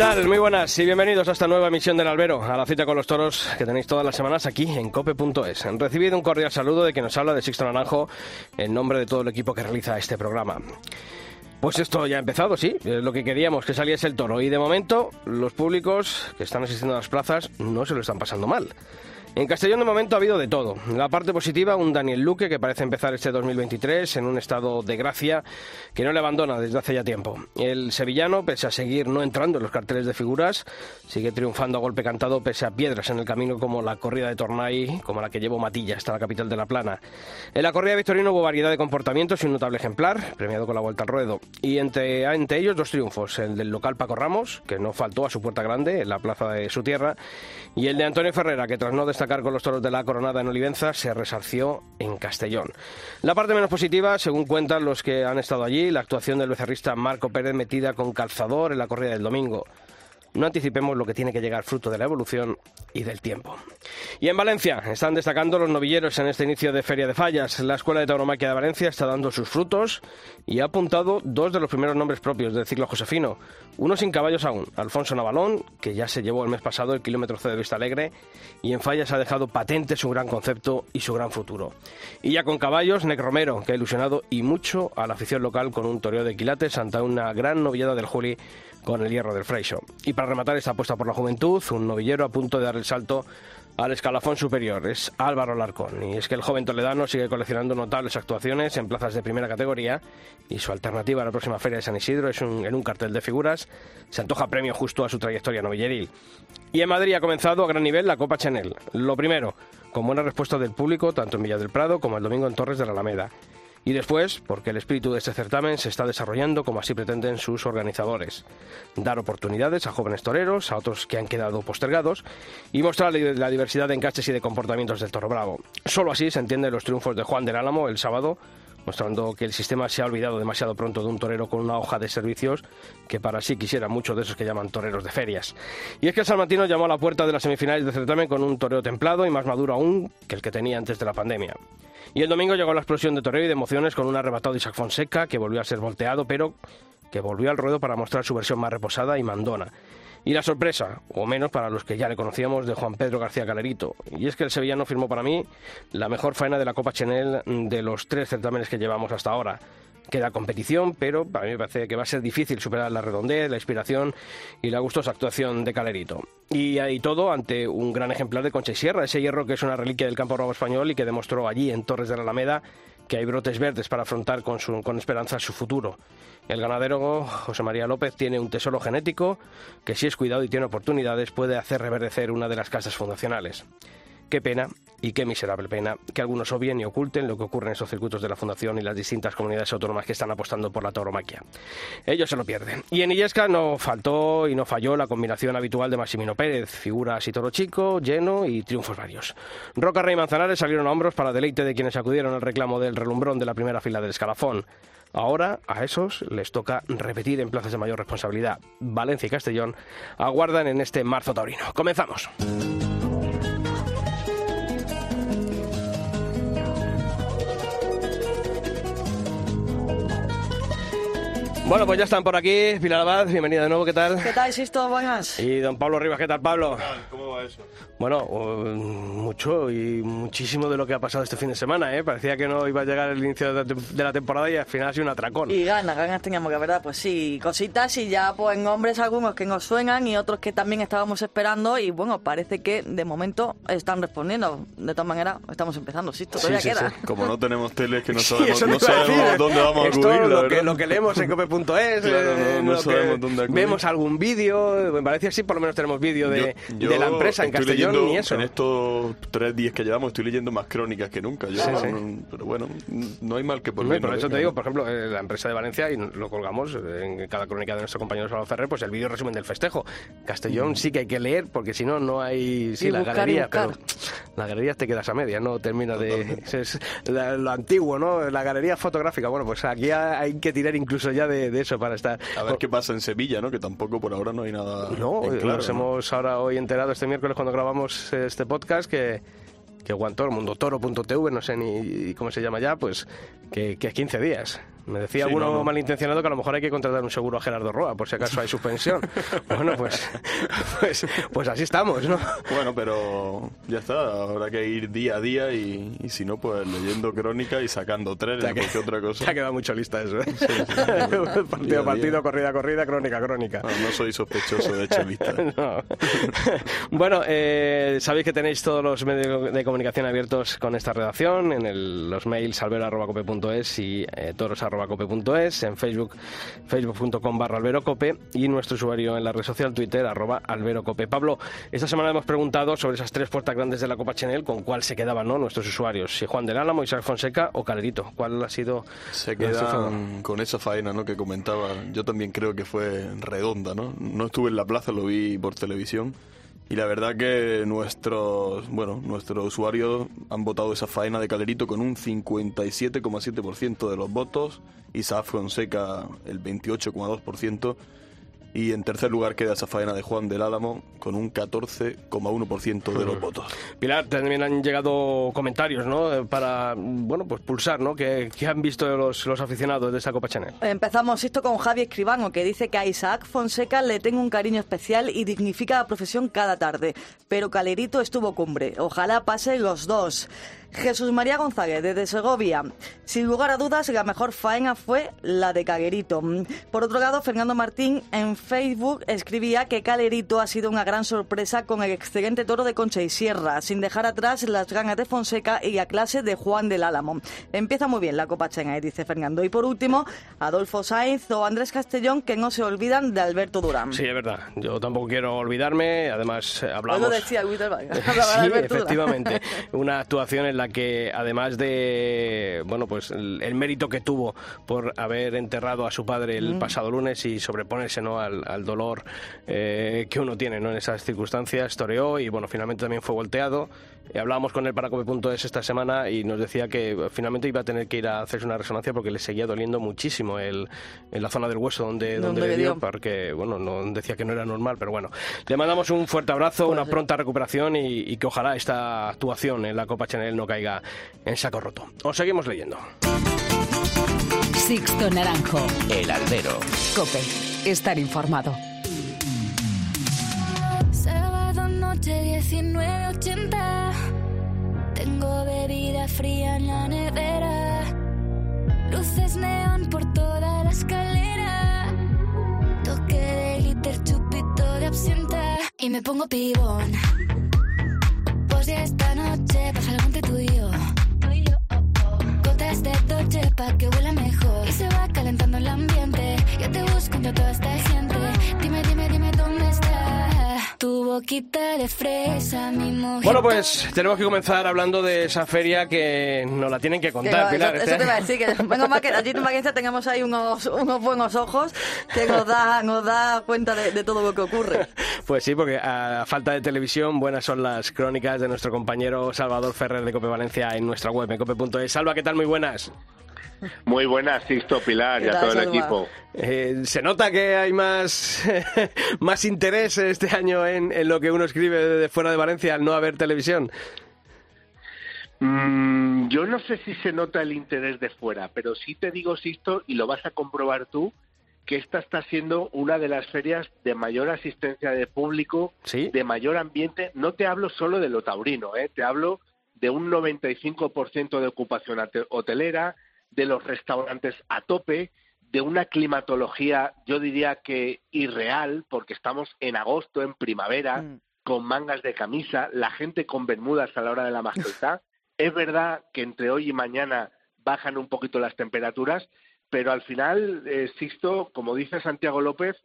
Muy buenas y bienvenidos a esta nueva emisión del Albero, a la cita con los toros que tenéis todas las semanas aquí en cope.es. Recibido un cordial saludo de quien nos habla de Sixto Naranjo en nombre de todo el equipo que realiza este programa. Pues esto ya ha empezado, sí, lo que queríamos, que saliese el toro. Y de momento, los públicos que están asistiendo a las plazas no se lo están pasando mal. En Castellón de momento ha habido de todo. La parte positiva, un Daniel Luque que parece empezar este 2023 en un estado de gracia que no le abandona desde hace ya tiempo. El sevillano, pese a seguir no entrando en los carteles de figuras, sigue triunfando a golpe cantado pese a piedras en el camino como la corrida de Tornay, como la que llevó Matilla hasta la capital de La Plana. En la corrida de Victorino hubo variedad de comportamientos y un notable ejemplar, premiado con la vuelta al ruedo. Y entre, entre ellos dos triunfos, el del local Paco Ramos, que no faltó a su puerta grande en la plaza de su tierra, y el de Antonio Ferrera, que tras no destacar con los toros de la coronada en Olivenza, se resarció en Castellón. La parte menos positiva, según cuentan los que han estado allí, la actuación del becerrista Marco Pérez metida con calzador en la corrida del domingo. No anticipemos lo que tiene que llegar fruto de la evolución y del tiempo. Y en Valencia están destacando los novilleros en este inicio de Feria de Fallas. La Escuela de Tauromaquia de Valencia está dando sus frutos y ha apuntado dos de los primeros nombres propios del ciclo josefino. Uno sin caballos aún, Alfonso Navalón, que ya se llevó el mes pasado el kilómetro C de Vista Alegre y en Fallas ha dejado patente su gran concepto y su gran futuro. Y ya con caballos, Nec Romero, que ha ilusionado y mucho a la afición local con un toreo de quilates ante una gran noviada del Juli con el hierro del Freixo. Para rematar esta apuesta por la juventud, un novillero a punto de dar el salto al escalafón superior. Es Álvaro Larcón. Y es que el joven toledano sigue coleccionando notables actuaciones en plazas de primera categoría y su alternativa a la próxima Feria de San Isidro es en un cartel de figuras. Se antoja premio justo a su trayectoria novilleril. Y en Madrid ha comenzado a gran nivel la Copa Chanel. Lo primero, con buena respuesta del público, tanto en Villa del Prado como el domingo en Torres de la Alameda y después porque el espíritu de este certamen se está desarrollando como así pretenden sus organizadores. Dar oportunidades a jóvenes toreros, a otros que han quedado postergados y mostrar la diversidad de encastes y de comportamientos del toro bravo. Solo así se entienden los triunfos de Juan del Álamo el sábado mostrando que el sistema se ha olvidado demasiado pronto de un torero con una hoja de servicios que para sí quisiera muchos de esos que llaman toreros de ferias. Y es que el salmantino llamó a la puerta de las semifinales del certamen con un toreo templado y más maduro aún que el que tenía antes de la pandemia. Y el domingo llegó la explosión de toreo y de emociones con un arrebatado de Isaac Fonseca que volvió a ser volteado, pero que volvió al ruedo para mostrar su versión más reposada y mandona. Y la sorpresa, o menos para los que ya le conocíamos, de Juan Pedro García Calerito. Y es que el sevillano firmó para mí la mejor faena de la Copa Chanel de los tres certámenes que llevamos hasta ahora. Queda competición, pero a mí me parece que va a ser difícil superar la redondez, la inspiración y la gustosa actuación de Calerito. Y ahí todo ante un gran ejemplar de Concha y Sierra, ese hierro que es una reliquia del campo robo español y que demostró allí en Torres de la Alameda que hay brotes verdes para afrontar con, con esperanza su futuro. El ganadero José María López tiene un tesoro genético que si es cuidado y tiene oportunidades puede hacer reverdecer una de las casas fundacionales. Qué pena y qué miserable pena que algunos obvien y oculten lo que ocurre en esos circuitos de la Fundación y las distintas comunidades autónomas que están apostando por la tauromaquia. Ellos se lo pierden. Y en Illesca no faltó y no falló la combinación habitual de Maximino Pérez, figuras y toro chico, lleno y triunfos varios. Roca Rey y Manzanares salieron a hombros para deleite de quienes acudieron al reclamo del relumbrón de la primera fila del escalafón. Ahora a esos les toca repetir en plazas de mayor responsabilidad. Valencia y Castellón aguardan en este marzo taurino. Comenzamos. Bueno, pues ya están por aquí. Pilar Abad, bienvenida de nuevo, ¿qué tal? ¿Qué tal, Sisto? Buenas. Y don Pablo Rivas, ¿qué tal, Pablo? ¿Cómo va eso? Bueno, uh, mucho y muchísimo de lo que ha pasado este fin de semana, ¿eh? Parecía que no iba a llegar el inicio de la temporada y al final ha sido un atracón. Y ganas, ganas teníamos que, ¿verdad? Pues sí, cositas y ya pues en hombres algunos que nos suenan y otros que también estábamos esperando y bueno, parece que de momento están respondiendo. De todas maneras, estamos empezando, Sisto, todavía Sí, sí, queda. sí. Como no tenemos teles que no sabemos, dónde vamos a la lo que, lo que leemos en cope.es. Claro, no- eh, no sabemos dónde acudir. Vemos algún vídeo, en Valencia sí, por lo menos tenemos vídeo de, Yo- de la empresa en Castellón leyendo, y eso. En estos tres días que llevamos estoy leyendo más crónicas que nunca. Yo, Sí, sí. no- Pero bueno, no hay mal que por bien por eso te digo, por ejemplo, eh, la empresa de Valencia, y lo colgamos eh, en cada crónica de nuestro compañero Salvador Ferrer, pues el vídeo resumen del festejo. Castellón sí que hay que leer, porque si no, no hay... Sí, Y la buscar galería, buscar. pero la galería te quedas a media, no termina de... Es, es la- lo antiguo, ¿no? La galería fotográfica. Bueno, pues aquí ha- hay que tirar incluso ya de, de eso para estar... A ver qué pasa en Sevilla, ¿no? Que tampoco por ahora no hay nada No, claro, nos ¿no? hemos ahora hoy enterado este miércoles cuando grabamos este podcast que que aguantó el mundo toro.tv, no sé ni cómo se llama ya, pues que, que es 15 días. Me decía Sí, alguno no, no. malintencionado que a lo mejor hay que contratar un seguro a Gerardo Roa, por si acaso hay suspensión. bueno, pues, pues, pues así estamos, ¿no? Bueno, pero ya está, habrá que ir día a día y, y si no, pues leyendo crónica y sacando ha porque quedado- otra cosa. Te ha quedado mucho lista eso, ¿eh? Día partido a a partido, corrida corrida, crónica crónica. No, no soy sospechoso de chavista. No. bueno, eh, sabéis que tenéis todos los medios de comunicación abiertos con esta redacción, en el- los mails albero.cope.es y eh, toros.cope.es, en Facebook, facebook.com barra alberocope y nuestro usuario en la red social Twitter, arroba alberocope. Pablo, esta semana hemos preguntado sobre esas tres puertas grandes de la Copa Chanel, con cuál se quedaban ¿no? nuestros usuarios, si Juan del Álamo, Isaac Fonseca o Calerito. ¿Cuál ha sido Se quedan con esa faena ¿no? que comentaba. Yo también creo que fue redonda, ¿no? No estuve en la plaza, lo vi por televisión. Y la verdad que nuestros, bueno, nuestros usuarios han votado esa faena de Calerito con un 57,7% de los votos. Isaac Fonseca el 28,2%. Y en tercer lugar queda esa faena de Juan del Álamo con un 14,1% de los votos. Pilar, también han llegado comentarios, ¿no? Eh, Para, bueno, pues pulsar, ¿no? ¿Qué, qué han visto los, los aficionados de esta Copa Chanel? Empezamos esto con Javi Escribano, que dice que a Isaac Fonseca le tengo un cariño especial y dignifica la profesión cada tarde. Pero Calerito estuvo cumbre. Ojalá pase los dos. Jesús María González, desde Segovia. Sin lugar a dudas, la mejor faena fue la de Calerito. Por otro lado, Fernando Martín en Facebook escribía que Calerito ha sido una gran sorpresa con el excelente toro de Concha y Sierra, sin dejar atrás las ganas de Fonseca y la clase de Juan del Álamo. Empieza muy bien la Copa Chena, dice Fernando. Y por último, Adolfo Sainz o Andrés Castellón, que no se olvidan de Alberto Durán. Sí, es verdad. Yo tampoco quiero olvidarme. Además, eh, hablamos... lo decía hablaba de Sí, Durán. efectivamente. Una actuación en la que, además de, bueno, pues el, el mérito que tuvo por haber enterrado a su padre el pasado lunes y sobreponerse, ¿no? al, al dolor eh, que uno tiene, ¿no? En esas circunstancias, toreó y, bueno, finalmente también fue volteado. Eh, hablábamos con el paracope.es esta semana y nos decía que eh, finalmente iba a tener que ir a hacerse una resonancia porque le seguía doliendo muchísimo el, en la zona del hueso donde, donde, Donde le le dio, dio. porque, bueno, no, decía que no era normal, pero bueno. Le mandamos un fuerte abrazo, Pues una sí. pronta recuperación y, y que ojalá esta actuación en la Copa Chanel no caiga en saco roto. Os seguimos leyendo. Sixto Naranjo. El albero. Cope. Estar informado. Sábado noche 1980. Tengo bebida fría en la nevera. Luces neón por toda la escalera. Toque de glitter, chupito de absenta. Y me pongo pibón. Pues ya esta noche pasa algo entre tú y yo. Gotas de Dolce pa' que huela mejor. Y se va calentando el ambiente. Yo te busco entre toda esta gente. Dime, dime, dime dónde está. Tu boquita de fresa, mi mujer. Bueno, pues tenemos que comenzar hablando de esa feria que nos la tienen que Que contar, no, Pilar. eso, este eso te iba a decir, que menos mal que allí en Valencia tengamos ahí unos, unos buenos ojos que nos da, nos da cuenta de, de todo lo que ocurre. Pues sí, porque a falta de televisión, buenas son las crónicas de nuestro compañero Salvador Ferrer de Cope Valencia en nuestra web, en cope.es. Salva, ¿qué tal? Muy buenas. Muy buenas, Sixto Pilar y ¿Qué a todo el equipo. Eh, se nota que hay más, más interés este año en, en lo que uno escribe de fuera de Valencia al no haber televisión. Mm, yo no sé si se nota el interés de fuera, pero sí te digo, Sixto, y lo vas a comprobar tú, que esta está siendo una de las ferias de mayor asistencia de público, Sí. de mayor ambiente. No te hablo solo de lo taurino, ¿eh? te hablo de un 95% de ocupación hotelera, de los restaurantes a tope, de una climatología, yo diría que irreal, porque estamos en agosto, en primavera, Mm. con mangas de camisa, la gente con bermudas a la hora de la majestad. es verdad que entre hoy y mañana bajan un poquito las temperaturas, pero al final, eh, como dice Santiago López,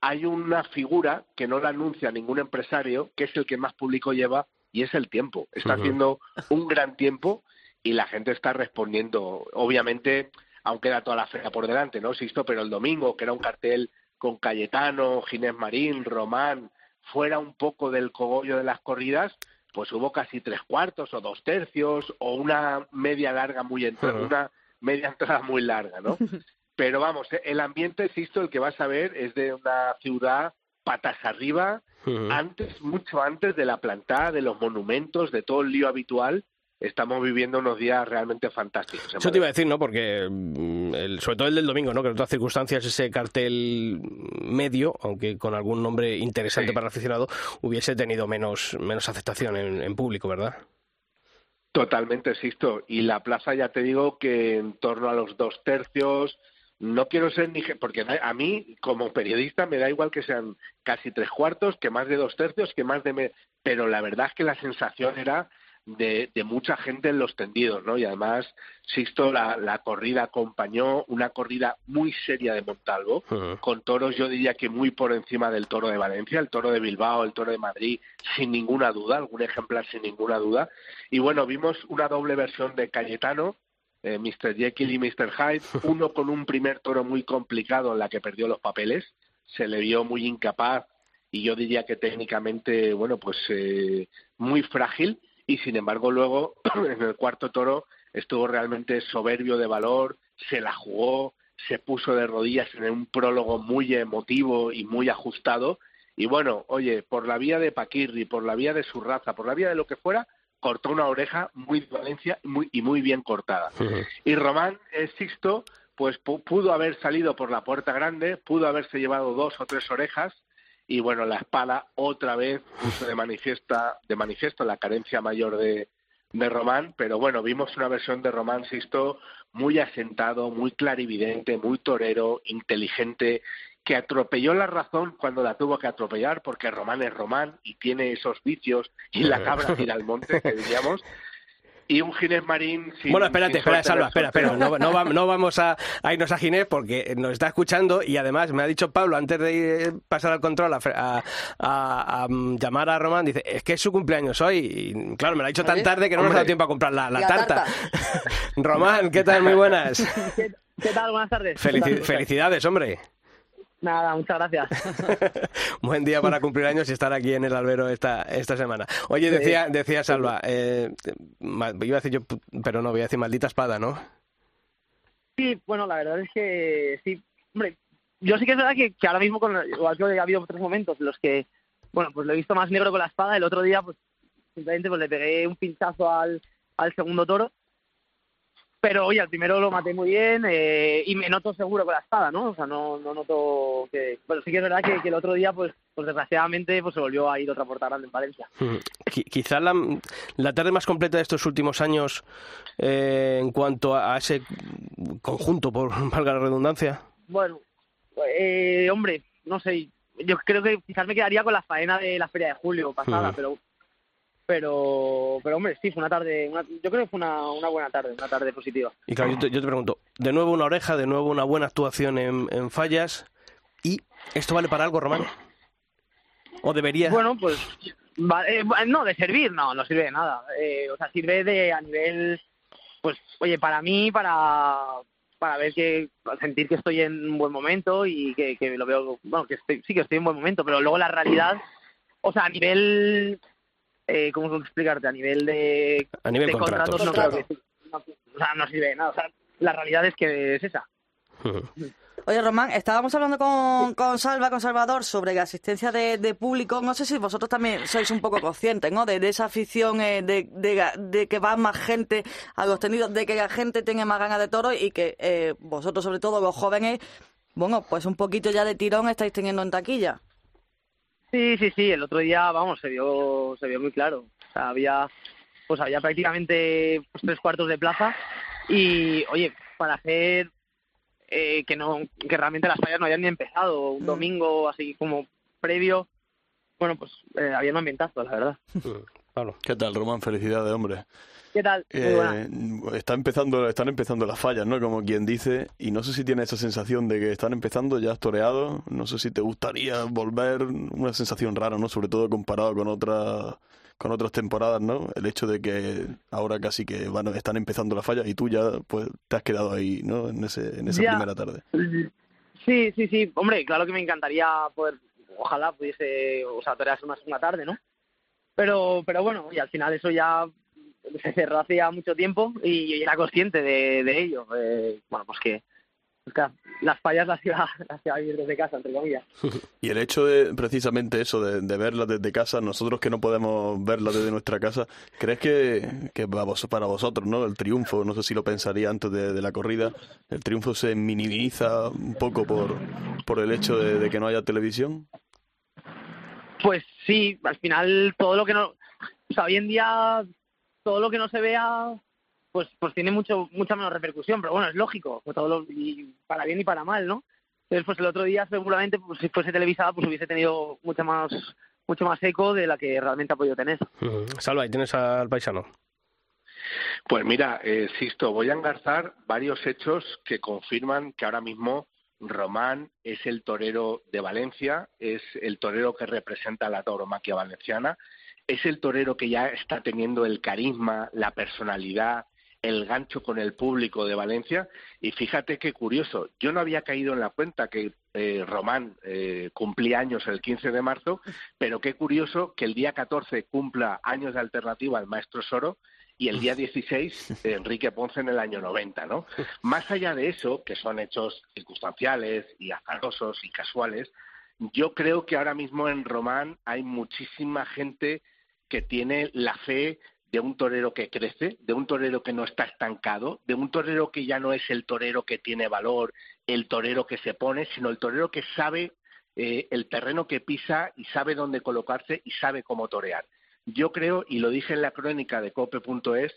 hay una figura que no la anuncia ningún empresario, que es el que más público lleva, y es el tiempo. Está haciendo un gran tiempo y la gente está respondiendo. Obviamente, aún queda toda la feria por delante, ¿no, Sixto? Pero el domingo, que era un cartel con Cayetano, Ginés Marín, Román, fuera un poco del cogollo de las corridas, pues hubo casi tres cuartos o dos tercios o una media larga muy entrada, una media entrada muy larga, ¿no? Pero vamos, el ambiente, insisto, el que vas a ver es de una ciudad patas arriba, antes, mucho antes de la plantada, de los monumentos, de todo el lío habitual, estamos viviendo unos días realmente fantásticos. Eso te iba a decir, ¿no? Porque mm, el, sobre todo el del domingo, ¿no? Que en otras circunstancias ese cartel medio, aunque con algún nombre interesante para el aficionado, hubiese tenido menos, menos aceptación en, en público, ¿verdad? Totalmente, existo. Y la plaza, ya te digo que en torno a los dos tercios, no quiero ser ni porque a mí como periodista me da igual que sean casi tres cuartos que más de dos tercios que más de pero la verdad es que la sensación era de, mucha gente en los tendidos, ¿no? Y además, Sixto, la, la corrida acompañó una corrida muy seria de Montalvo, con toros yo diría que muy por encima del toro de Valencia, el toro de Bilbao, el toro de Madrid, sin ninguna duda, algún ejemplar sin ninguna duda. Y bueno, vimos una doble versión de Cayetano, eh, Mr. Jekyll y Mr. Hyde, uno con un primer toro muy complicado en la que perdió los papeles, se le vio muy incapaz y yo diría que técnicamente, bueno, pues eh, muy frágil y sin embargo luego en el cuarto toro estuvo realmente soberbio de valor, se la jugó, se puso de rodillas en un prólogo muy emotivo y muy ajustado y bueno, oye, por la vía de Paquirri, por la vía de su raza, por la vía de lo que fuera, cortó una oreja muy de Valencia muy, y muy bien cortada. Y Román eh, Sixto, pues pudo haber salido por la puerta grande, pudo haberse llevado dos o tres orejas, y bueno, la espada otra vez puso de, manifiesta, de manifiesto la carencia mayor de, de Román, pero bueno, vimos una versión de Román Sisto muy asentado, muy clarividente, muy torero, inteligente, que atropelló la razón cuando la tuvo que atropellar, porque Román es Román y tiene esos vicios y la cabra tira al monte, que diríamos, y un Ginés Marín Bueno, espérate, espera, Salva, espera, espera. No, no, vamos a, irnos a Ginés porque nos está escuchando y además me ha dicho Pablo antes de pasar al control a, mm, llamar a Román, dice, es que es su cumpleaños hoy. Y claro, me lo ha dicho tan tarde que no nos ha dado tiempo a comprar la, tarta. Román, ¿qué tal? Muy buenas. ¿Qué, tal? Buenas tardes. felicidades, hombre. Nada, muchas gracias. Buen día para cumplir años y estar aquí en el albero esta, esta semana. Oye, decía, decía Salva, eh, iba a decir yo, pero no, voy a decir maldita espada, ¿no? Sí, bueno, la verdad es que sí. Hombre, yo sí que es verdad que, ahora mismo, con, igual que ha habido otros momentos en los que, bueno, pues lo he visto más negro con la espada. El otro día, pues simplemente pues le pegué un pinchazo al, al segundo toro pero oye, al primero lo maté muy bien eh, y me noto seguro con la espada, ¿no? O sea, no, no noto que... Bueno, sí que es verdad que, el otro día, pues, pues desgraciadamente, pues se volvió a ir otra puerta grande en Valencia. Mm. Quizá la, la tarde más completa de estos últimos años eh, en cuanto a, ese conjunto, por valga la redundancia. Bueno, eh, hombre, no sé, yo creo que quizás me quedaría con la faena de la Feria de Julio pasada, mm. pero pero, pero hombre, sí, fue una tarde, yo creo que fue una, una buena tarde, una tarde positiva. Y claro, yo te, pregunto, de nuevo una oreja, de nuevo una buena actuación en, en fallas, ¿y esto vale para algo, Román? ¿O debería? Bueno, pues, eh, no, de servir, no, no sirve de nada. Eh, o sea, sirve de a nivel, pues, oye, para mí, para, para ver que, sentir que estoy en un buen momento y que, que lo veo, bueno, que sí que estoy en buen momento, pero luego la realidad, o sea, a nivel eh, ¿cómo explicarte? A nivel de, a nivel de contratos, no creo que no, o sea, no sirve de nada. O sea, la realidad es que es esa. Oye, Román, estábamos hablando con, con Salva, con Salvador, sobre la asistencia de, público. No sé si vosotros también sois un poco conscientes, ¿no? De, esa afición, eh, de, de, que va más gente a los tendidos, de que la gente tenga más ganas de toro y que eh, vosotros, sobre todo los jóvenes, bueno, pues un poquito ya de tirón estáis teniendo en taquilla. Sí, sí, sí. El otro día, vamos, se vio, se vio muy claro. O sea, había, pues había prácticamente pues, tres cuartos de plaza y, oye, para hacer eh, que no, que realmente las fallas no habían ni empezado, un mm. domingo así como previo, bueno, pues eh, había un ambientazo, la verdad. Claro. ¿Qué tal, Román? Felicidades, hombre. ¿Qué tal? Eh, está empezando, están empezando las fallas, ¿no? Como quien dice, y no sé si tienes esa sensación de que están empezando, ya has toreado, no sé si te gustaría volver, una sensación rara, ¿no? Sobre todo comparado con otras con otras temporadas, ¿no? El hecho de que ahora casi que bueno, están empezando las fallas y tú ya pues te has quedado ahí, ¿no? En ese en esa Ya. primera tarde. Sí, sí, sí. Hombre, claro que me encantaría poder, ojalá pudiese, o sea, torearse una segunda tarde, ¿no? Pero, pero bueno, y al final eso ya se cerró hace ya mucho tiempo y yo era consciente de, de ello. Eh, bueno, pues que, pues las fallas las iba, las iba a vivir desde casa, entre comillas. Y el hecho de precisamente eso, de, de verlas desde casa, nosotros que no podemos verlas desde nuestra casa, ¿crees que, que para, vos- para vosotros, ¿no? El triunfo, no sé si lo pensaría antes de, de la corrida, el triunfo se minimiza un poco por, por el hecho de, de que no haya televisión? Pues sí, al final todo lo que no, o sea, hoy en día todo lo que no se vea, pues pues tiene mucho mucha menos repercusión, pero bueno, es lógico, pues todo lo- y para bien y para mal, ¿no? Entonces, pues el otro día seguramente, pues si fuese televisada, pues hubiese tenido mucha más mucho más eco de la que realmente ha podido tener. Ujú. Salva, ahí tienes al paisano. Pues mira, eh, Sisto, voy a engarzar varios hechos que confirman que ahora mismo Román es el torero de Valencia, es el torero que representa a la tauromaquia valenciana, es el torero que ya está teniendo el carisma, la personalidad, el gancho con el público de Valencia. Y fíjate qué curioso, yo no había caído en la cuenta que eh, Román eh, cumplía años el 15 de marzo, pero qué curioso que el día 14 cumpla años de alternativa al maestro Soro y el día 16 eh, Enrique Ponce en el año 90, ¿no? Más allá de eso, que son hechos circunstanciales y azarosos y casuales, yo creo que ahora mismo en Román hay muchísima gente que tiene la fe de un torero que crece, de un torero que no está estancado, de un torero que ya no es el torero que tiene valor, el torero que se pone, sino el torero que sabe eh, el terreno que pisa y sabe dónde colocarse y sabe cómo torear. Yo creo, y lo dije en la crónica de cope.es,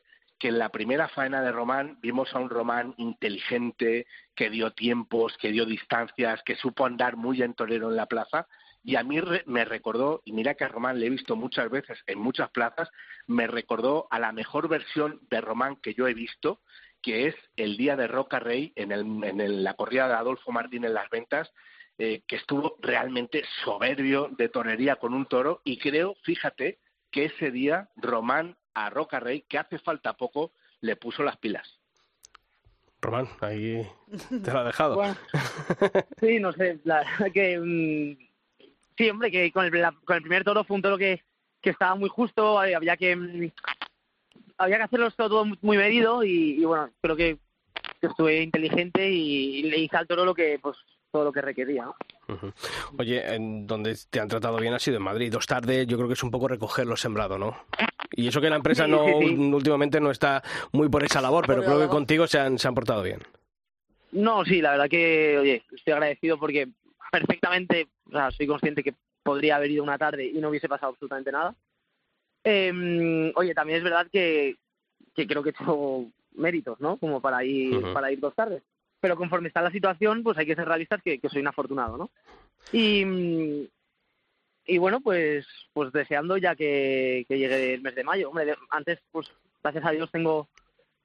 en la primera faena de Román vimos a un Román inteligente, que dio tiempos, que dio distancias, que supo andar muy en torero en la plaza. Y a mí me recordó, y mira que a Román le he visto muchas veces en muchas plazas, me recordó a la mejor versión de Román que yo he visto, que es el día de Roca Rey en, el, en el- la corrida de Adolfo Martín en las ventas, eh, que estuvo realmente soberbio de torería con un toro. Y creo, fíjate, que ese día Román a Roca Rey, que hace falta poco, le puso las pilas. Román, ahí te lo ha dejado. Bueno, sí, no sé, la verdad que mm, sí, hombre, que con el, la- con el primer toro fue un toro que, que estaba muy justo, eh, había que mm, había que hacerlo todo muy- medido y, y, bueno, creo que, que estuve inteligente y, y le hice al toro lo que pues todo lo que requería. Oye, en donde te han tratado bien ha sido en Madrid. Dos tardes, yo creo que es un poco recoger lo sembrado, ¿no? Y eso que la empresa Sí, no sí, sí. últimamente no está muy por esa labor, pero creo que contigo se han, se han portado bien. No, sí, la verdad que, oye, estoy agradecido porque perfectamente, o sea, soy consciente que podría haber ido una tarde y no hubiese pasado absolutamente nada. Eh, oye, también es verdad que, que creo que he hecho méritos, ¿no? Como para ir, para ir dos tardes. Pero conforme está la situación, pues hay que ser realistas que, que soy un afortunado, ¿no? Y, y bueno, pues, pues deseando ya que, que llegue el mes de mayo. Hombre, de- antes, pues gracias a Dios tengo,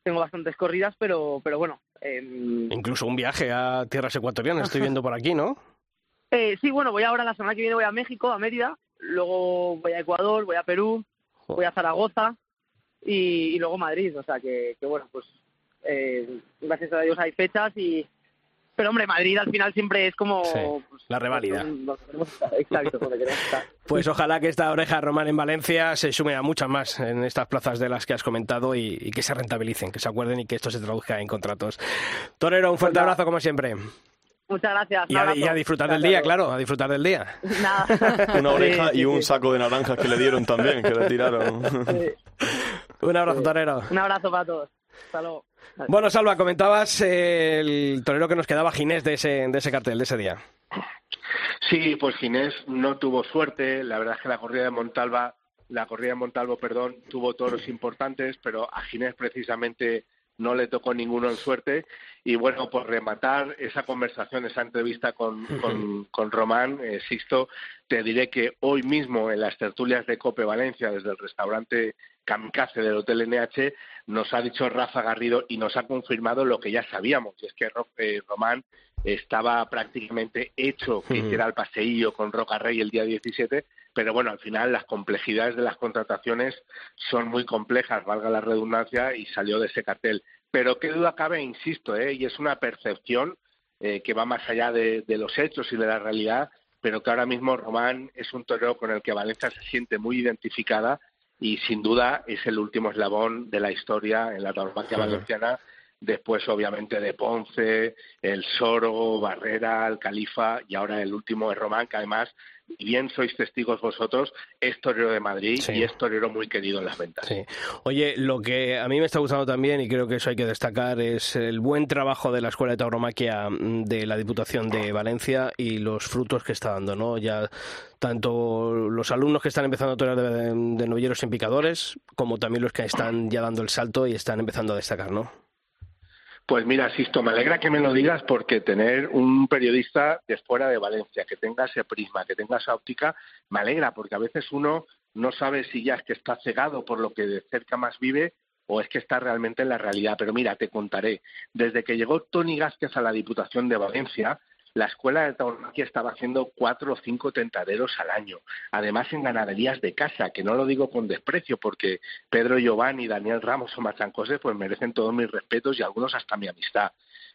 tengo bastantes corridas, pero, pero bueno. em, Incluso un viaje a tierras ecuatorianas, estoy viendo por aquí, ¿no? Eh, sí, bueno, voy ahora la semana que viene voy a México, a Mérida, luego voy a Ecuador, voy a Perú, voy a Zaragoza y, y luego Madrid, o sea que, que bueno, pues eh, gracias a Dios hay fechas y pero hombre, Madrid al final siempre es como Sí, pues, la Exacto, donde queremos estar. Pues ojalá que esta oreja romana en Valencia se sume a muchas más en estas plazas de las que has comentado y, y que se rentabilicen, que se acuerden y que esto se traduzca en contratos. Torero, un fuerte Pues abrazo como siempre. Muchas gracias. Y a, abrazo. y a disfrutar del día, claro, a disfrutar del día. Nada. Una oreja Sí, sí, y un sí. saco de naranjas que le dieron también, que le tiraron. Sí. Un abrazo, torero. Un abrazo para todos. Hasta luego. Bueno, Salva, comentabas eh, el torero que nos quedaba Ginés de ese, de ese cartel, de ese día. Sí, pues Ginés no tuvo suerte. La verdad es que la corrida de Montalva, la corrida de Montalvo, perdón, tuvo toros importantes, pero a Ginés precisamente no le tocó ninguno en suerte. Y bueno, por rematar esa conversación, esa entrevista con, con, con Román, eh, Sixto, te diré que hoy mismo en las tertulias de Cope Valencia, desde el restaurante Kamikaze del Hotel NH, nos ha dicho Rafa Garrido y nos ha confirmado lo que ya sabíamos, y es que eh, Román estaba prácticamente hecho que hiciera el paseillo con Roca Rey el día 17, pero bueno, al final las complejidades de las contrataciones son muy complejas, valga la redundancia, y salió de ese cartel. Pero qué duda cabe, insisto, ¿eh? y es una percepción eh, que va más allá de, los hechos y de la realidad, pero que ahora mismo Román es un torero con el que Valencia se siente muy identificada y sin duda es el último eslabón de la historia en la tauromaquia valenciana después obviamente de Ponce, el Soro, Barrera, el Califa y ahora el último es Román, que además, bien sois testigos vosotros, es torero de Madrid y es torero muy querido en las ventas. Sí. Oye, lo que a mí me está gustando también, y creo que eso hay que destacar, es el buen trabajo de la Escuela de Tauromaquia mm, de la Diputación de Valencia y los frutos que está dando, ¿no? Ya tanto los alumnos que están empezando a torear de, de novilleros en picadores, como también los que están ya dando el salto y están empezando a destacar, ¿no? Pues mira, Sisto, me alegra que me lo digas porque tener un periodista de fuera de Valencia, que tenga ese prisma, que tenga esa óptica, me alegra porque a veces uno no sabe si ya es que está cegado por lo que de cerca más vive o es que está realmente en la realidad. Pero mira, te contaré. Desde que llegó Tony Gázquez a la Diputación de Valencia, la escuela de tauromaquia estaba haciendo cuatro o cinco tentaderos al año, además en ganaderías de casa, que no lo digo con desprecio, porque Pedro Giovanni, Daniel Ramos o Machancose pues merecen todos mis respetos y algunos hasta mi amistad.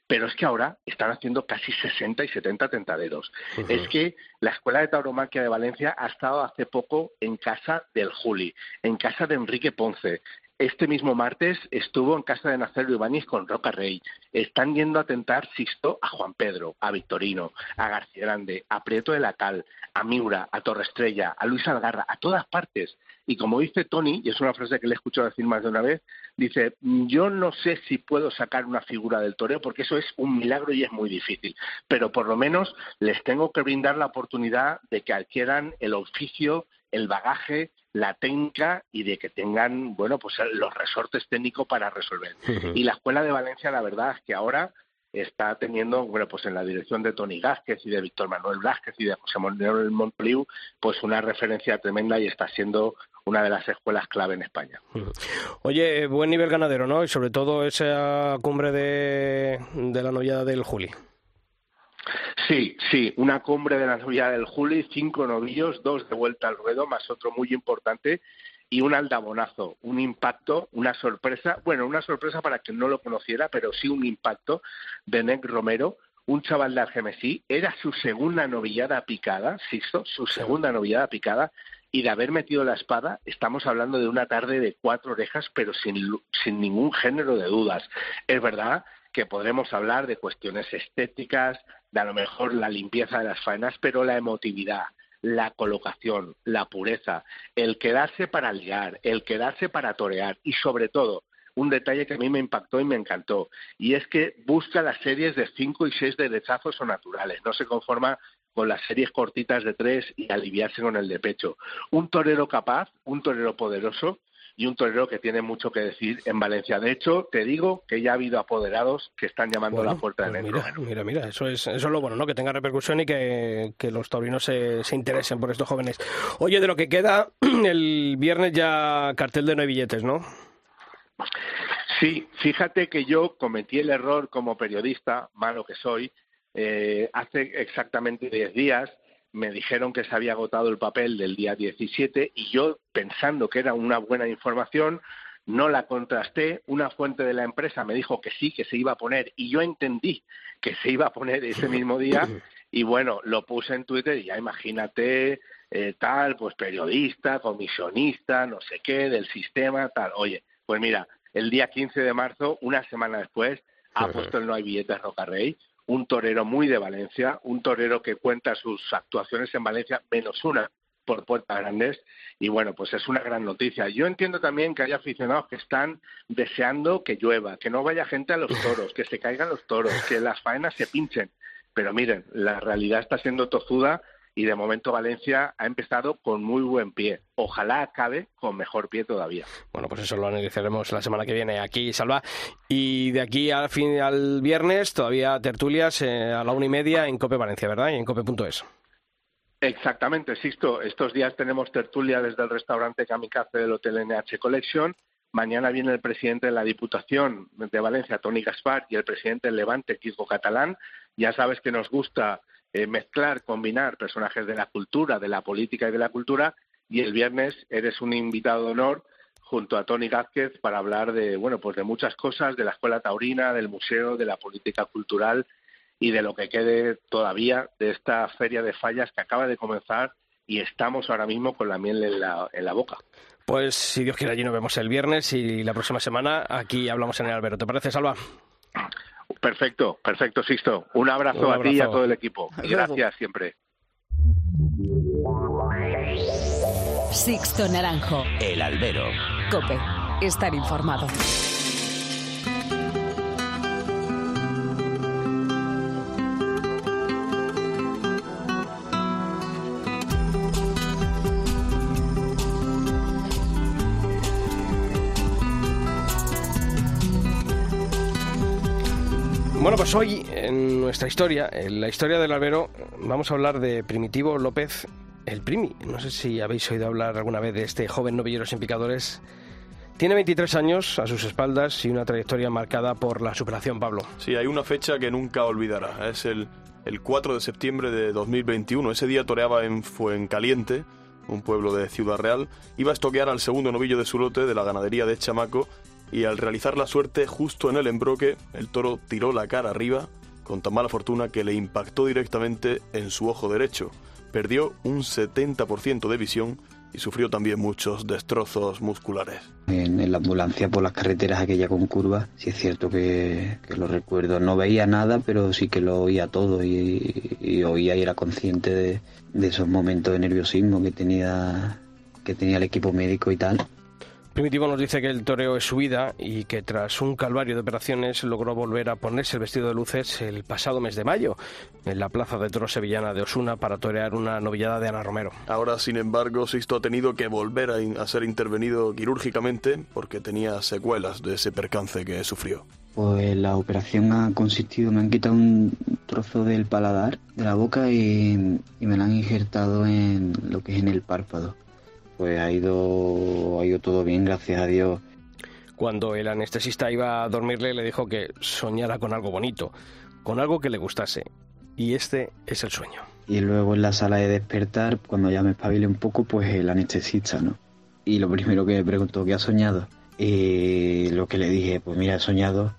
Pero es que ahora están haciendo casi 60 y 70 tentaderos. Es que la Escuela de Tauromaquia de Valencia ha estado hace poco en casa del Juli, en casa de Enrique Ponce, este mismo martes estuvo en casa de Nacer Ibáñez con Roca Rey. Están yendo a tentar Sisto a Juan Pedro, a Victorino, a García Grande, a Prieto de la Cal, a Miura, a Torre Estrella, a Luis Algarra, a todas partes. Y como dice Tony, y es una frase que le he escuchado decir más de una vez, dice, yo no sé si puedo sacar una figura del toreo porque eso es un milagro y es muy difícil, pero por lo menos les tengo que brindar la oportunidad de que adquieran el oficio, el bagaje, la técnica y de que tengan, bueno, pues los resortes técnicos para resolver. Y la Escuela de Valencia, la verdad es que ahora está teniendo, bueno, pues en la dirección de Tony Gázquez y de Víctor Manuel Blázquez y de José Manuel Montoliu, pues una referencia tremenda y está siendo una de las escuelas clave en España. Oye, buen nivel ganadero, ¿no? Y sobre todo esa cumbre de, de la novillada del Juli. Sí, sí, una cumbre de la novillada del Juli, cinco novillos, dos de vuelta al ruedo, más otro muy importante y un aldabonazo, un impacto, una sorpresa, bueno, una sorpresa para quien no lo conociera, pero sí un impacto de Romero, un chaval de Algemesí, era su segunda novillada picada, Sisto, su segunda novillada picada, y de haber metido la espada, estamos hablando de una tarde de cuatro orejas, pero sin, sin ningún género de dudas. Es verdad que podremos hablar de cuestiones estéticas, de a lo mejor la limpieza de las faenas, pero la emotividad, la colocación, la pureza, el quedarse para ligar, el quedarse para torear y sobre todo un detalle que a mí me impactó y me encantó, y es que busca las series de cinco y seis derechazos o naturales, no se conforma con las series cortitas de tres y aliviarse con el de pecho. Un torero capaz, un torero poderoso, y un torero que tiene mucho que decir en Valencia. De hecho, te digo que ya ha habido apoderados que están llamando a la puerta del pues mira, mira, mira, eso es, eso es lo bueno, ¿no? Que tenga repercusión y que, los taurinos se, se, interesen por estos jóvenes. Oye, de lo que queda, el viernes ya cartel de no hay billetes, ¿no? Sí, fíjate que yo cometí el error como periodista, malo que soy, eh, hace exactamente 10 días me dijeron que se había agotado el papel del día 17 y yo, pensando que era una buena información, no la contrasté. Una fuente de la empresa me dijo que sí, que se iba a poner y yo entendí que se iba a poner ese mismo día y bueno, lo puse en Twitter y ya imagínate eh, tal, pues periodista, comisionista, no sé qué, del sistema, tal. Oye, pues mira, el día 15 de marzo, una semana después, ha puesto el No hay billetes Roca Rey un torero muy de Valencia, un torero que cuenta sus actuaciones en Valencia menos una por Puertas Grandes y bueno, pues es una gran noticia. Yo entiendo también que hay aficionados que están deseando que llueva, que no vaya gente a los toros, que se caigan los toros, que las faenas se pinchen. Pero miren, la realidad está siendo tozuda y de momento Valencia ha empezado con muy buen pie. Ojalá acabe con mejor pie todavía. Bueno, pues eso lo analizaremos la semana que viene aquí, Salva. Y de aquí al fin al viernes todavía tertulias eh, a la una y media en Cope Valencia, ¿verdad? Y en cope.es. Exactamente, Sisto. Estos días tenemos tertulia desde el restaurante Kamikaze del Hotel NH Collection. Mañana viene el presidente de la Diputación de Valencia, Tony Gaspar, y el presidente del Levante, Kiko Catalán. Ya sabes que nos gusta eh, mezclar, combinar personajes de la cultura, de la política y de la cultura. Y el viernes eres un invitado de honor junto a Tony Gázquez para hablar de, bueno, pues de muchas cosas, de la Escuela Taurina, del museo, de la política cultural y de lo que quede todavía de esta feria de fallas que acaba de comenzar y estamos ahora mismo con la miel en la, en la boca. Pues si Dios quiere allí nos vemos el viernes y la próxima semana aquí hablamos en el albero. ¿Te parece, Salva? Perfecto, perfecto, Sisto. Un abrazo, a ti y a todo el equipo. Y gracias siempre. Sixto Naranjo. El albero. Cope. Estar informado. Pues hoy en nuestra historia, en la historia del albero, vamos a hablar de Primitivo López el Primi. No sé si habéis oído hablar alguna vez de este joven novillero sin picadores. Tiene 23 años a sus espaldas y una trayectoria marcada por la superación, Pablo. Sí, hay una fecha que nunca olvidará. Es el, el 4 de septiembre de 2021. Ese día toreaba en Fuencaliente, un pueblo de Ciudad Real. Iba a estoquear al segundo novillo de su lote de la ganadería de Chamaco y al realizar la suerte justo en el embroque, el toro tiró la cara arriba con tan mala fortuna que le impactó directamente en su ojo derecho. Perdió un 70% de visión y sufrió también muchos destrozos musculares. En, en, la ambulancia por las carreteras aquella con curvas, sí es cierto que, lo recuerdo. No veía nada, pero sí que lo oía todo y, y oía y era consciente de, de, esos momentos de nerviosismo que tenía, que tenía el equipo médico y tal. Primitivo nos dice que el toreo es su vida y que tras un calvario de operaciones logró volver a ponerse el vestido de luces el pasado mes de mayo en la plaza de toros sevillana de Osuna para torear una novillada de Ana Romero. Ahora, sin embargo, Sisto ha tenido que volver a, in a ser intervenido quirúrgicamente porque tenía secuelas de ese percance que sufrió. Pues la operación ha consistido, me han quitado un trozo del paladar de la boca y, y me la han injertado en lo que es en el párpado pues ha ido, ha ido todo bien, gracias a Dios. Cuando el anestesista iba a dormirle, le dijo que soñara con algo bonito, con algo que le gustase. Y este es el sueño. Y luego en la sala de despertar, cuando ya me espabilé un poco, pues el anestesista, ¿no? Y lo primero que me preguntó, ¿qué ha soñado? Y lo que le dije, pues mira, he soñado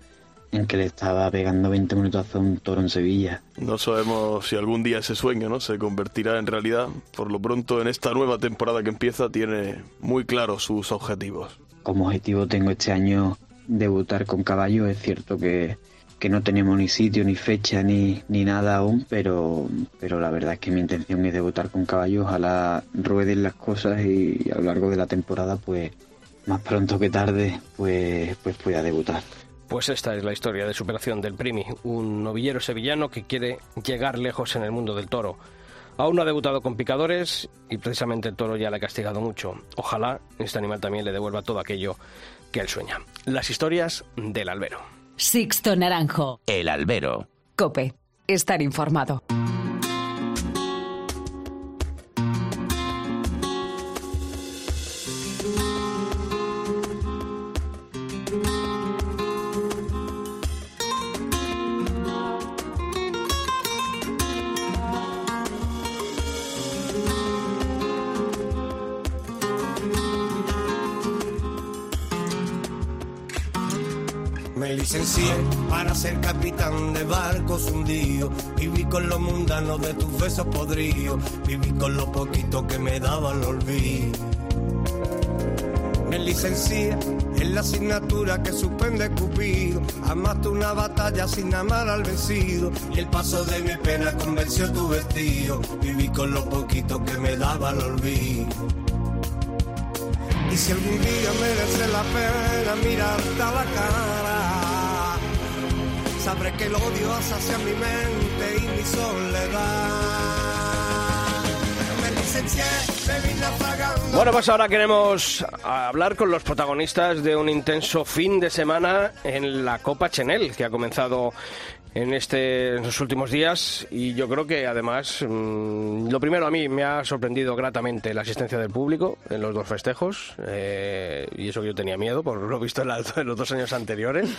que le estaba pegando 20 minutos a un toro en Sevilla. No sabemos si algún día ese sueño ¿no? se convertirá en realidad. Por lo pronto, en esta nueva temporada que empieza, tiene muy claros sus objetivos. Como objetivo tengo este año debutar con caballo. Es cierto que, que no tenemos ni sitio, ni fecha, ni, ni nada aún, pero, pero la verdad es que mi intención es debutar con caballo. Ojalá rueden las cosas y a lo largo de la temporada, pues más pronto que tarde, pues, pues pueda debutar. Pues esta es la historia de superación del Primi, un novillero sevillano que quiere llegar lejos en el mundo del toro. Aún no ha debutado con picadores y precisamente el toro ya le ha castigado mucho. Ojalá este animal también le devuelva todo aquello que él sueña. Las historias del albero. Sixto Naranjo. El albero. Cope. Estar informado. Ser capitán de barcos hundidos. Viví con lo mundano de tus besos podridos. Viví con lo poquito que me daba el olvido. Me licencié en la asignatura que suspende Cupido. Amaste una batalla sin amar al vencido. Y el paso de mi pena convenció tu vestido. Viví con lo poquito que me daba el olvido. Y si algún día merece la pena mirarte a la cara, sabré que el odio mi mente y mi soledad. Bueno, pues ahora queremos hablar con los protagonistas de un intenso fin de semana en la Copa Chenel, que ha comenzado en, este, en estos últimos días y yo creo que además, mm, lo primero a mí me ha sorprendido gratamente la asistencia del público en los dos festejos eh, y eso que yo tenía miedo por lo visto en, la- en los dos años anteriores,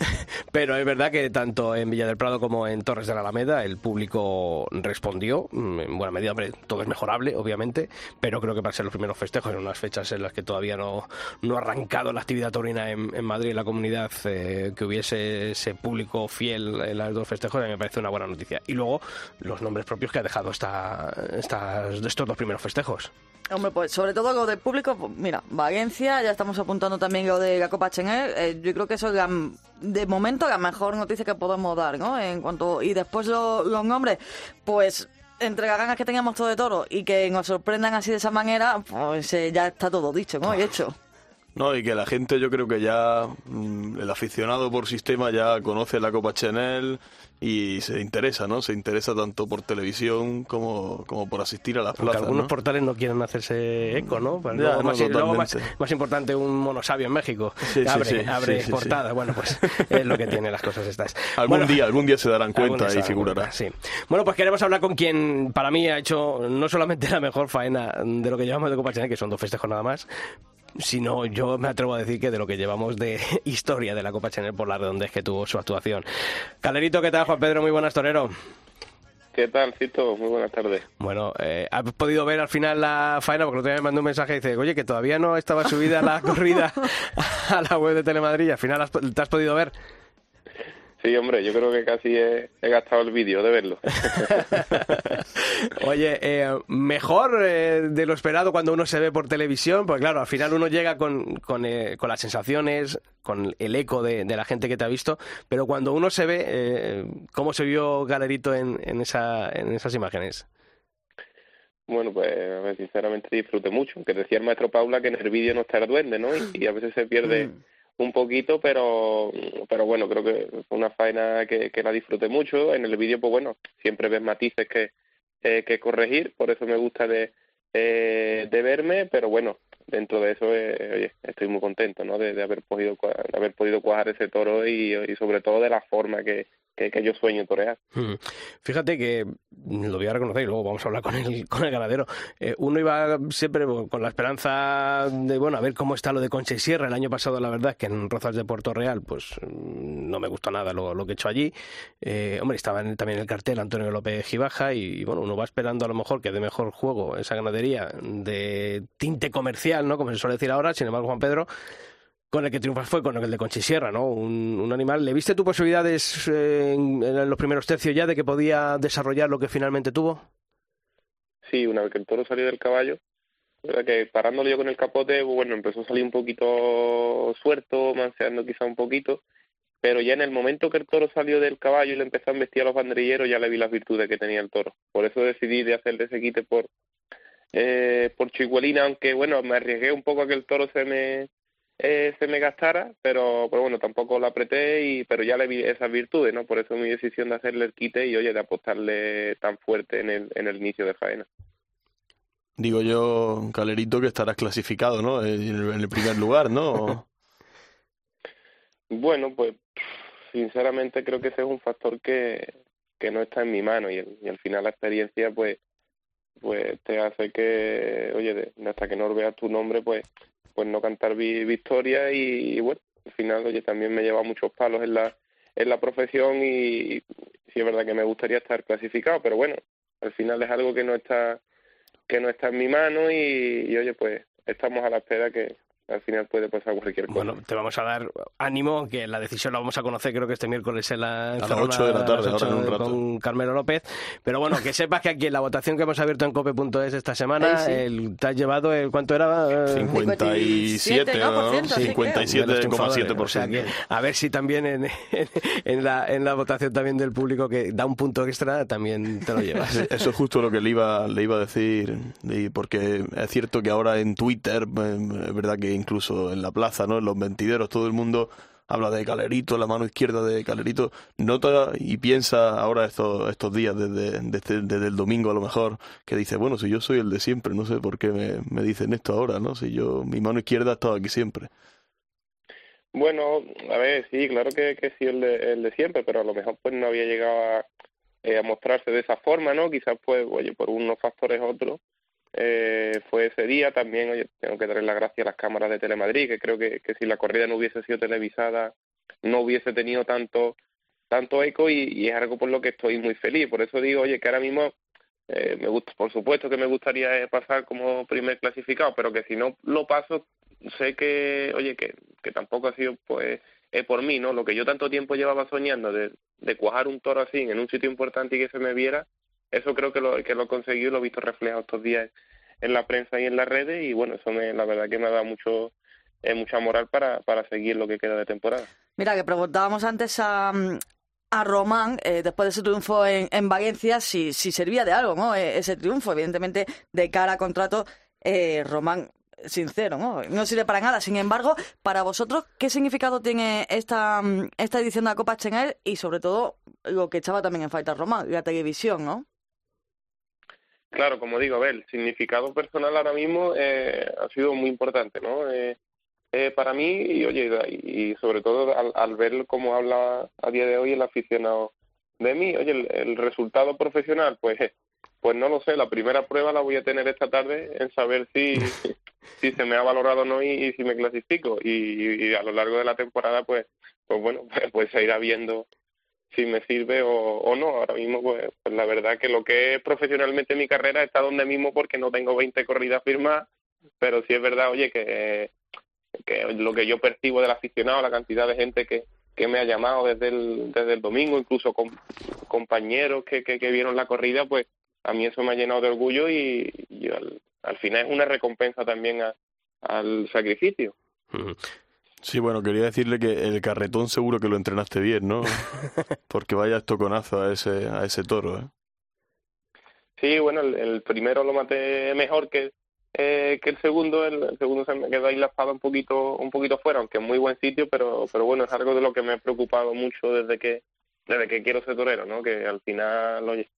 pero es verdad que tanto en Villa del Prado como en Torres de la Alameda el público respondió, mm, en buena medida, hombre, todo es mejorable, obviamente, pero creo que para ser los primeros festejos en unas fechas en las que todavía no, no ha arrancado la actividad taurina en, en Madrid, en la comunidad, eh, que hubiese ese público fiel en los dos festejos, me parece una buena noticia. Y luego los nombres propios que ha dejado esta, estas- estos dos primeros festejos. Hombre, pues sobre todo lo del público, pues, mira, Valencia, ya estamos apuntando también lo de la Copa Chenel, eh, yo creo que eso es la, de momento la mejor noticia que podemos dar, ¿no? En cuanto y después lo- los nombres, pues entre las ganas que teníamos todo de toro y que nos sorprendan así de esa manera, pues eh, ya está todo dicho, ¿no? Y hecho. No, y que la gente yo creo que ya, mm, el aficionado por sistema ya conoce la Copa Chanel y se interesa, ¿no? Se interesa tanto por televisión como, como por asistir a las Aunque plazas, algunos ¿no? portales no quieren hacerse eco, ¿no? Pues Ya, luego, no, más, luego más, totalmente. más importante un monosabio en México. Sí, sí, abre sí, abre sí, sí, portada. Bueno, pues es lo que tiene las cosas estas. Algún Bueno, día, algún día se darán cuenta y figurará. cuenta. Bueno, pues queremos hablar con quien para mí ha hecho no solamente la mejor faena de lo que llevamos de Copa Chanel, que son dos festejos nada más, sino yo me atrevo a decir que de lo que llevamos de historia de la Copa Chanel por la redondez que tuvo su actuación. Calerito, ¿qué tal, Juan Pedro? Muy buenas, torero. ¿Qué tal, Cito? Muy buenas tardes. Bueno, eh, ¿has podido ver al final la faena? Porque el otro día me mandó un mensaje y dice, oye, que todavía no estaba subida la corrida a la web de Telemadrid. Al final has- te has podido ver. Sí, hombre, yo creo que casi he, he gastado el vídeo de verlo. Oye, eh, mejor eh, de lo esperado cuando uno se ve por televisión, porque claro, al final uno llega con, con, eh, con las sensaciones, con el eco de, de la gente que te ha visto, pero cuando uno se ve, eh, ¿cómo se vio Galerito en, en, esa, en esas imágenes? Bueno, pues a ver, sinceramente disfruté mucho. Aunque decía el maestro Paula que en el vídeo no está el duende, ¿no? Y, y a veces se pierde un poquito, pero pero bueno, creo que fue una faena que, que la disfruté mucho. En el vídeo, pues bueno, siempre ves matices que, eh, que corregir, por eso me gusta de, eh, de verme, pero bueno, dentro de eso, eh, oye, estoy muy contento, ¿no? De, haber podido de haber podido cuajar ese toro y sobre todo de la forma que, que, que yo sueño torear. Mm. Fíjate que lo voy a reconocer y luego vamos a hablar con el, con el ganadero. Eh, uno iba siempre con la esperanza de, bueno, a ver cómo está lo de Concha y Sierra. El año pasado, la verdad es que en Rozas de Puerto Real, pues mm, no me gustó nada lo, lo que he hecho allí. Eh, hombre, estaba en- también en el cartel Antonio López Gibaja y, bueno, uno va esperando a lo mejor que dé mejor juego esa ganadería de tinte comercial, ¿no? Como se suele decir ahora. Sin embargo, Juan Pedro con el que triunfas fue con el de Conchisierra, ¿no? Un, animal. ¿Le viste tu posibilidades eh, en, los primeros tercios ya de que podía desarrollar lo que finalmente tuvo? Sí, una vez que el toro salió del caballo, que parándolo yo con el capote, bueno, empezó a salir un poquito suelto, manseando quizá un poquito, pero ya en el momento que el toro salió del caballo y le empezó a embestir a los banderilleros, ya le vi las virtudes que tenía el toro. Por eso decidí de hacerle ese quite por, eh, por Chihuelina, aunque bueno, me arriesgué un poco a que el toro se me eh, se me gastara, pero, pero bueno, tampoco lo apreté, y pero ya le vi esas virtudes, ¿no? Por eso mi decisión de hacerle el quite y, oye, de apostarle tan fuerte en el, en el inicio de faena. Digo yo, Calerito, que estarás clasificado, ¿no? En el, en el primer lugar, ¿no? Bueno, pues sinceramente creo que ese es un factor que, que no está en mi mano y, el- y al final la experiencia pues pues te hace que, oye, hasta que no veas tu nombre, pues pues no cantar vi- victoria y, bueno, al final, oye, también me lleva muchos palos en la en la profesión y sí es verdad que me gustaría estar clasificado, pero bueno, al final es algo que no está que no está en mi mano y, oye, pues estamos a la espera que al final puede pasar cualquier cosa. Bueno, te vamos a dar ánimo, que la decisión la vamos a conocer creo que este miércoles en la en las Ferrona, ocho de la a las tarde, ahora en un rato. con Carmelo López. Pero bueno, que sepas que aquí en la votación que hemos abierto en cope.es esta semana, Sí, sí. el, te has llevado, el, ¿cuánto era? Eh, 57, ¿no? ¿no? Por ciento, sí, creo. de los triunfadores. O sea 57%. que a ver si también en, en, en la, en la votación también del público que da un punto extra, también te lo llevas. Eso es justo lo que le iba, le iba a decir, y porque es cierto que ahora en Twitter, eh, es verdad que incluso en la plaza, ¿no? en los mentideros, todo el mundo habla de Calerito, la mano izquierda de Calerito, nota y piensa ahora estos, estos días, desde, desde, desde el domingo a lo mejor, que dice, bueno, si yo soy el de siempre, no sé por qué me, me dicen esto ahora, ¿no? Si yo, mi mano izquierda ha estado aquí siempre. Bueno, a ver, sí, claro que, que sí, el de, el de siempre, pero a lo mejor pues no había llegado a, eh, a mostrarse de esa forma, ¿no? Quizás pues, oye, por unos factores otros, eh, fue ese día. También, oye, tengo que darle las gracias a las cámaras de Telemadrid, que creo que, que si la corrida no hubiese sido televisada, no hubiese tenido tanto tanto eco y, es algo por lo que estoy muy feliz. Por eso digo, oye, que ahora mismo eh, me gusta, por supuesto que me gustaría eh, pasar como primer clasificado, pero que si no lo paso, sé que, oye, que, que tampoco ha sido pues es por mí, ¿no? Lo que yo tanto tiempo llevaba soñando de, de cuajar un toro así en un sitio importante y que se me viera, eso creo que lo, que lo he conseguido y lo he visto reflejado estos días en la prensa y en las redes y bueno, eso me, la verdad que me ha dado mucho eh, mucha moral para, para seguir lo que queda de temporada. Mira, que preguntábamos antes a, a Román, eh, después de ese triunfo en, en Valencia, si, si servía de algo, ¿no? E, ese triunfo, evidentemente, de cara a contrato, eh, Román, sincero, ¿no? No sirve para nada. Sin embargo, para vosotros, ¿qué significado tiene esta, esta edición de la Copa Chenel y, sobre todo, lo que echaba también en falta Román, la televisión, ¿no? Claro, como digo, a ver, el significado personal ahora mismo eh, ha sido muy importante, ¿no? Eh, eh, para mí, y oye, y, sobre todo al, al, ver cómo habla a día de hoy el aficionado de mí, oye, el, el, resultado profesional, pues, pues no lo sé, la primera prueba la voy a tener esta tarde en saber si, si se me ha valorado o no y, y si me clasifico, y, y, a lo largo de la temporada, pues, pues bueno, pues, pues se irá viendo si me sirve o, o no. Ahora mismo, pues, pues, la verdad que lo que es profesionalmente mi carrera está donde mismo porque no tengo 20 corridas firmadas, pero sí es verdad, oye, que, que lo que yo percibo del aficionado, la cantidad de gente que, que me ha llamado desde el, desde el domingo, incluso con compañeros que, que, vieron la corrida, pues a mí eso me ha llenado de orgullo y, y al, al final es una recompensa también al sacrificio. Sí, bueno, quería decirle que el carretón seguro que lo entrenaste bien, ¿no? Porque vaya estoconazo a ese, a ese toro, ¿eh? Sí, bueno, el, el primero lo maté mejor que, eh, que el segundo. El, el, segundo se me quedó ahí la espada un poquito, un poquito fuera, aunque en muy buen sitio, pero, pero bueno, es algo de lo que me ha preocupado mucho desde que, desde que quiero ser torero, ¿no? Que al final, oye,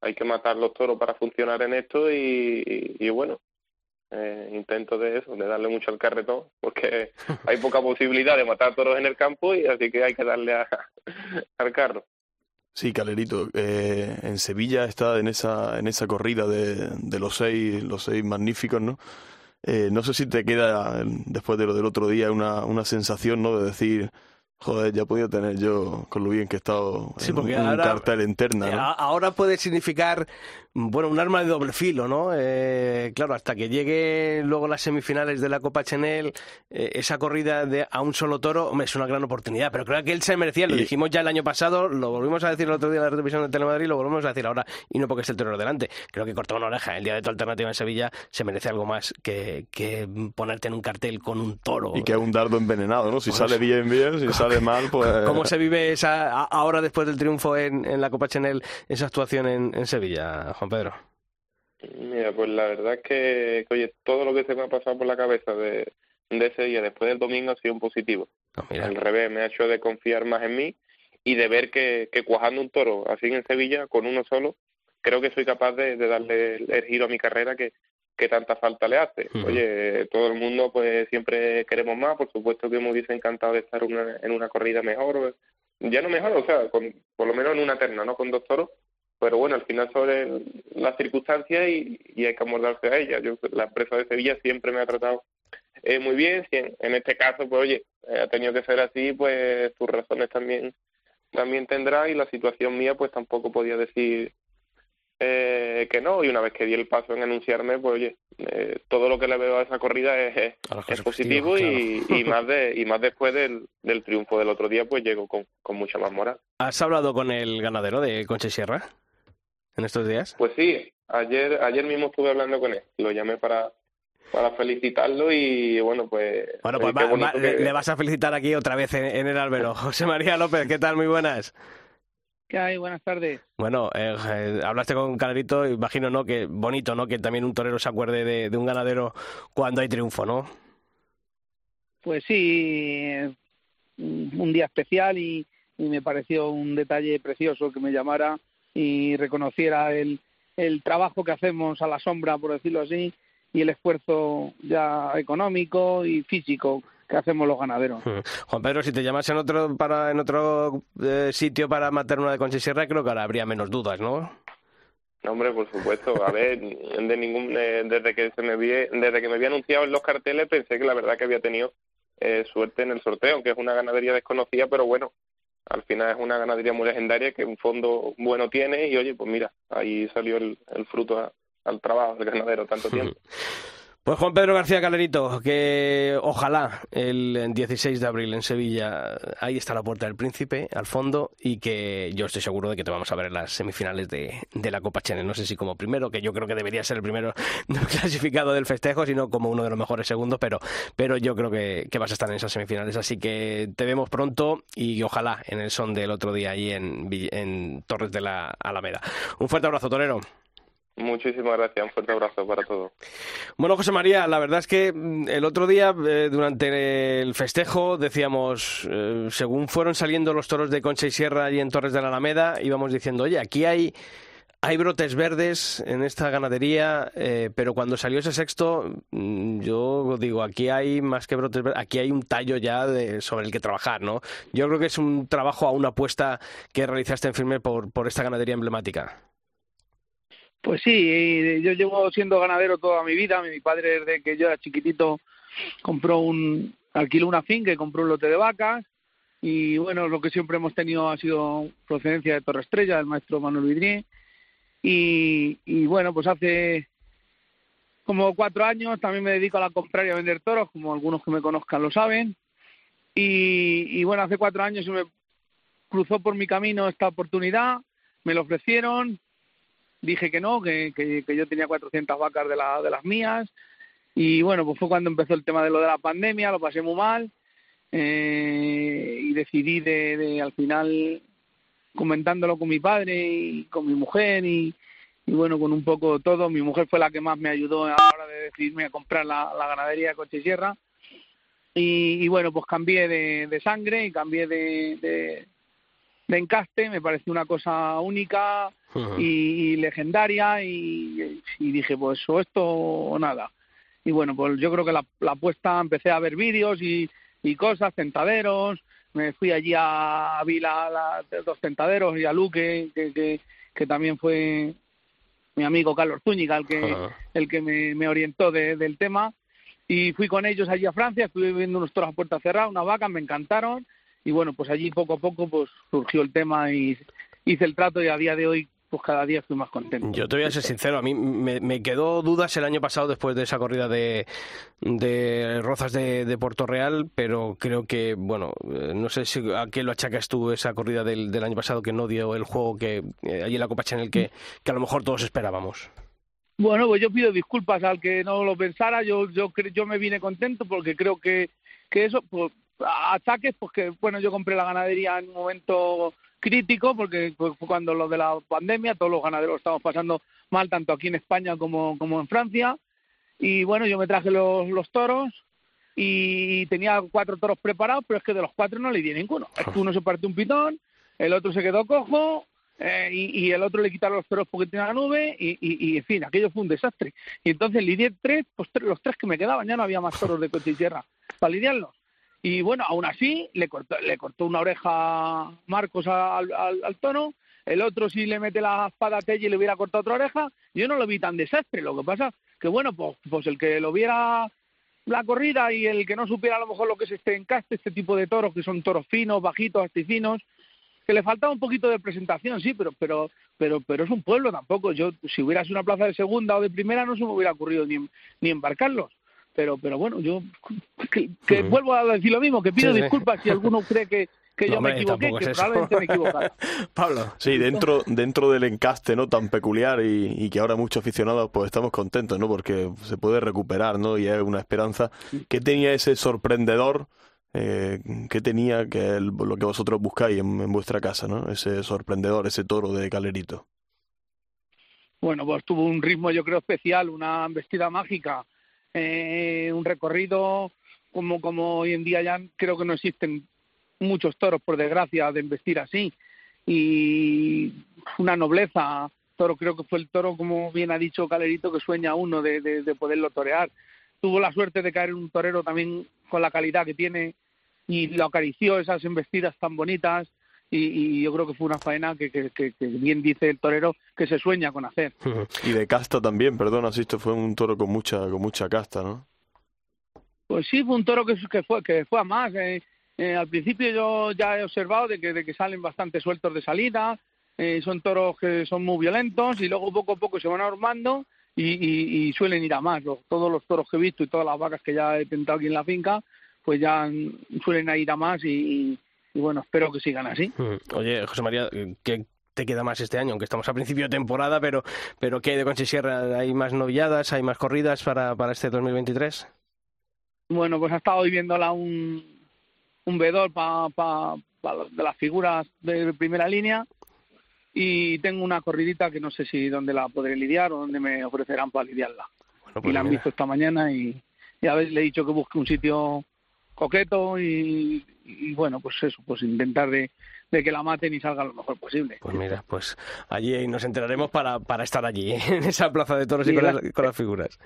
hay que matar los toros para funcionar en esto y, y, y bueno, eh, intento de eso, de darle mucho al carretón, porque hay poca posibilidad de matar toros en el campo y así que hay que darle a, al carro. Sí, Calerito, eh, en Sevilla está en esa en esa corrida de, de los seis los seis magníficos, ¿no? Eh, no sé si te queda después de lo del otro día una, una sensación, ¿no? De decir, Joder, ya he podido tener yo, con lo bien que he estado, sí, porque un, ahora, cartel interna. ¿no? Ahora puede significar, bueno, un arma de doble filo, ¿no? Eh, claro, hasta que llegue luego las semifinales de la Copa Chanel, eh, esa corrida de a un solo toro, hombre, es una gran oportunidad. Pero creo que él se merecía, lo y... dijimos ya el año pasado, lo volvimos a decir el otro día en la televisión de Telemadrid, lo volvemos a decir ahora, y no porque esté el toro delante. Creo que cortó una oreja. El día de tu alternativa en Sevilla se merece algo más que, que ponerte en un cartel con un toro. Y que un dardo envenenado, ¿no? Si pues, sale bien, bien, si sale mal, pues... ¿Cómo se vive esa ahora después del triunfo en, en la Copa Chanel, esa actuación en, en, Sevilla, Juan Pedro? Mira, pues la verdad es que, oye, todo lo que se me ha pasado por la cabeza de, de ese día después del domingo ha sido un positivo. Oh, Al revés, me ha hecho de confiar más en mí y de ver que, que cuajando un toro así en Sevilla, con uno solo, creo que soy capaz de, de darle el, el, giro a mi carrera que, que tanta falta le hace. Uh -huh. Oye, todo el mundo pues siempre queremos más, por supuesto que me hubiese encantado de estar una, en una corrida mejor, ya no mejor, o sea, con, por lo menos en una terna, ¿no? Con dos toros, pero bueno, al final sobre las circunstancias y, y hay que amordarse a ellas. Yo, la empresa de Sevilla siempre me ha tratado eh, muy bien, si en, en, este caso, pues oye, eh, ha tenido que ser así, pues sus razones también también tendrá y la situación mía pues tampoco podía decir eh, que no, y una vez que di el paso en anunciarme, pues oye, eh, todo lo que le veo a esa corrida es, es, es positivo, positivo y, claro. y, más de, y más después del, del, triunfo del otro día, pues llego con, con, mucha más moral. ¿Has hablado con el ganadero de Conche Sierra en estos días? Pues sí, ayer, ayer mismo estuve hablando con él, lo llamé para, para felicitarlo y bueno, pues... Bueno, pues va, va, que... le vas a felicitar aquí otra vez en, en el albero. José María López, ¿qué tal? Muy buenas. ¿Qué hay? Buenas tardes. Bueno, eh, eh, hablaste con Calerito, imagino, ¿no? Que bonito, ¿no? Que también un torero se acuerde de, de un ganadero cuando hay triunfo, ¿no? Pues sí, un día especial y, y, me pareció un detalle precioso que me llamara y reconociera el, el trabajo que hacemos a la sombra, por decirlo así, y el esfuerzo ya económico y físico que hacemos los ganaderos. Hmm. Juan Pedro, si te llamas en otro para en otro eh, sitio para matar una de Concha y Sierra, creo que ahora habría menos dudas, ¿no? No, hombre, por supuesto. A ver, de ningún, eh, desde que se me vi, desde que me había anunciado en los carteles, pensé que la verdad que había tenido eh, suerte en el sorteo, aunque es una ganadería desconocida, pero bueno, al final es una ganadería muy legendaria que un fondo bueno tiene y oye, pues mira, ahí salió el, el fruto al trabajo del ganadero tanto tiempo. Pues Juan Pedro García Calerito, que ojalá el 16 de abril en Sevilla, ahí está la Puerta del Príncipe, al fondo, y que yo estoy seguro de que te vamos a ver en las semifinales de, de la Copa Chene. No sé si como primero, que yo creo que debería ser el primero clasificado del festejo, sino como uno de los mejores segundos, pero, pero yo creo que, que vas a estar en esas semifinales. Así que te vemos pronto y ojalá en el son del otro día ahí en, en Torres de la Alameda. Un fuerte abrazo, Torero. Muchísimas gracias, un fuerte abrazo para todos. Bueno, José María, la verdad es que mm, el otro día, eh, durante el festejo, decíamos, eh, según fueron saliendo los toros de Concha y Sierra y en Torres de la Alameda, íbamos diciendo, oye, aquí hay, hay brotes verdes en esta ganadería, eh, pero cuando salió ese sexto, mm, yo digo, aquí hay más que brotes verdes, aquí hay un tallo ya de, sobre el que trabajar, ¿no? Yo creo que es un trabajo a una apuesta que realizaste en firme por, por esta ganadería emblemática. Pues sí, yo llevo siendo ganadero toda mi vida. Mi padre, desde que yo era chiquitito, compró un, alquiló una finca y compró un lote de vacas. Y bueno, lo que siempre hemos tenido ha sido procedencia de Torre Estrella, del maestro Manuel Vidrié. Y, y bueno, pues hace como cuatro años también me dedico a la comprar y a vender toros, como algunos que me conozcan lo saben. Y, y bueno, hace cuatro años se me cruzó por mi camino esta oportunidad, me lo ofrecieron, dije que no, que, que, que yo tenía 400 vacas de, la, de las mías. Y bueno, pues fue cuando empezó el tema de lo de la pandemia, lo pasé muy mal eh, y decidí de, de, al final comentándolo con mi padre y con mi mujer y, y bueno, con un poco todo. Mi mujer fue la que más me ayudó a la hora de decidirme a comprar la, la ganadería de Coche Sierra. Y, y, bueno, pues cambié de, de sangre y cambié de, de, encaste, me pareció una cosa única y, y, legendaria y, y, dije pues o esto o nada. Y bueno, pues yo creo que la, la apuesta, empecé a ver vídeos y, y cosas, tentaderos, me fui allí a, a vi la, la, los tentaderos y a Luque, que, que, que también fue mi amigo Carlos Zúñiga el que, el que me, me orientó de, del tema. Y fui con ellos allí a Francia, estuve viendo unos toros a puerta cerrada, una vaca, me encantaron y bueno, pues allí poco a poco pues surgió el tema y hice el trato y a día de hoy pues cada día estoy más contento. Yo te voy a ser sincero, a mí me, me quedó dudas el año pasado después de esa corrida de, de Rozas de, de, Puerto Real, pero creo que, bueno, eh, no sé si a qué lo achacas tú esa corrida del, del año pasado que no dio el juego que eh, allí en la Copa Chanel que, que a lo mejor todos esperábamos. Bueno, pues yo pido disculpas al que no lo pensara, yo yo yo me vine contento porque creo que que eso pues, ataques, pues que, bueno, yo compré la ganadería en un momento crítico, porque fue cuando lo de la pandemia, todos los ganaderos estamos pasando mal, tanto aquí en España como, como en Francia. Y bueno, yo me traje los, los toros y tenía cuatro toros preparados, pero es que de los cuatro no le di ninguno. Es que uno se partió un pitón, el otro se quedó cojo, eh, y, el otro le quitaron los toros porque tenía la nube y, y, y, en fin, aquello fue un desastre. Y entonces lidié tres, pues tres, los tres que me quedaban, ya no había más toros de coche y tierra para lidiarlos. Y bueno, aún así le cortó, le cortó una oreja Marcos al, al, al tono, el otro si le mete la espada a Telly le hubiera cortado otra oreja, yo no lo vi tan desastre, lo que pasa que bueno, pues, pues el que lo viera la corrida y el que no supiera a lo mejor lo que es este encaste, este tipo de toros, que son toros finos, bajitos, astifinos, que le faltaba un poquito de presentación, sí, pero pero pero pero es un pueblo tampoco. Yo si hubiera sido una plaza de segunda o de primera no se me hubiera ocurrido ni, ni embarcarlos pero pero bueno yo que, vuelvo a decir lo mismo que pido sí, disculpas sí. si alguno cree que que yo me equivoqué, que es probablemente me equivocara. Pablo. Sí, dentro, dentro del encaste no tan peculiar y, y, que ahora muchos aficionados pues estamos contentos, ¿no? Porque se puede recuperar, ¿no? Y es una esperanza. ¿Qué tenía ese sorprendedor? Eh, ¿Qué tenía que el, lo que vosotros buscáis en, en, vuestra casa, ¿no? Ese sorprendedor, ese toro de Calerito. Bueno, pues tuvo un ritmo yo creo especial, una embestida mágica eh, un recorrido como, como hoy en día ya creo que no existen muchos toros, por desgracia, de investir así. Y una nobleza, toro, creo que fue el toro, como bien ha dicho Calerito, que sueña uno de, de, de poderlo torear. Tuvo la suerte de caer en un torero también con la calidad que tiene y lo acarició esas embestidas tan bonitas y, y yo creo que fue una faena que, que, que, que bien dice el torero que se sueña con hacer. Y de casta también, perdona, si esto fue un toro con mucha, con mucha casta, ¿no? Pues sí, fue un toro que, que fue que fue a más. Eh, eh, al principio yo ya he observado de que, de que salen bastante sueltos de salida, eh, son toros que son muy violentos y luego poco a poco se van armando y, y, y suelen ir a más. Los, todos los toros que he visto y todas las vacas que ya he tentado aquí en la finca, pues ya suelen ir a más y, y, bueno, espero que sigan así. Oye, José María, ¿qué te queda más este año? Aunque estamos a principio de temporada, pero, pero ¿qué hay de Concha Sierra? ¿Hay más novilladas? ¿Hay más corridas para, para este 2023? Bueno, pues ha estado viviéndola un, un vedor pa, pa, pa de las figuras de primera línea y tengo una corridita que no sé si dónde la podré lidiar o dónde me ofrecerán para lidiarla. Bueno, y la han mira. visto esta mañana y, y a ver, le he dicho que busque un sitio coqueto y, y bueno, pues eso, pues intentar de, de que la maten y salga lo mejor posible. Pues mira, pues allí nos enteraremos para, para estar allí, en esa plaza de toros y con la- las, con las figuras.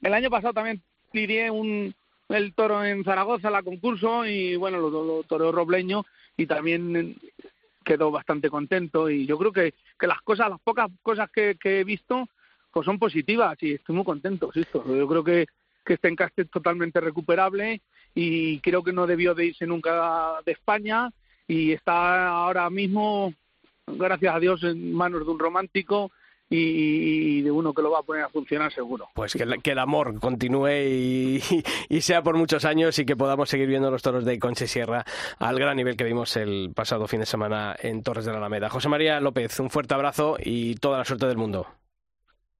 El año pasado también lidié un, el toro en Zaragoza, la concurso, y bueno, lo, lo toreó Robleño y también quedó bastante contento. Y yo creo que, que las cosas, las pocas cosas que, que he visto, pues son positivas y estoy muy contento, Sisto. Yo creo que, que este encaste es totalmente recuperable y creo que no debió de irse nunca de España y está ahora mismo, gracias a Dios, en manos de un romántico y, y de uno que lo va a poner a funcionar seguro. Pues que, el- que el amor continúe y, y sea por muchos años y que podamos seguir viendo los toros de Conche Sierra al gran nivel que vimos el pasado fin de semana en Torres de la Alameda. José María López, un fuerte abrazo y toda la suerte del mundo.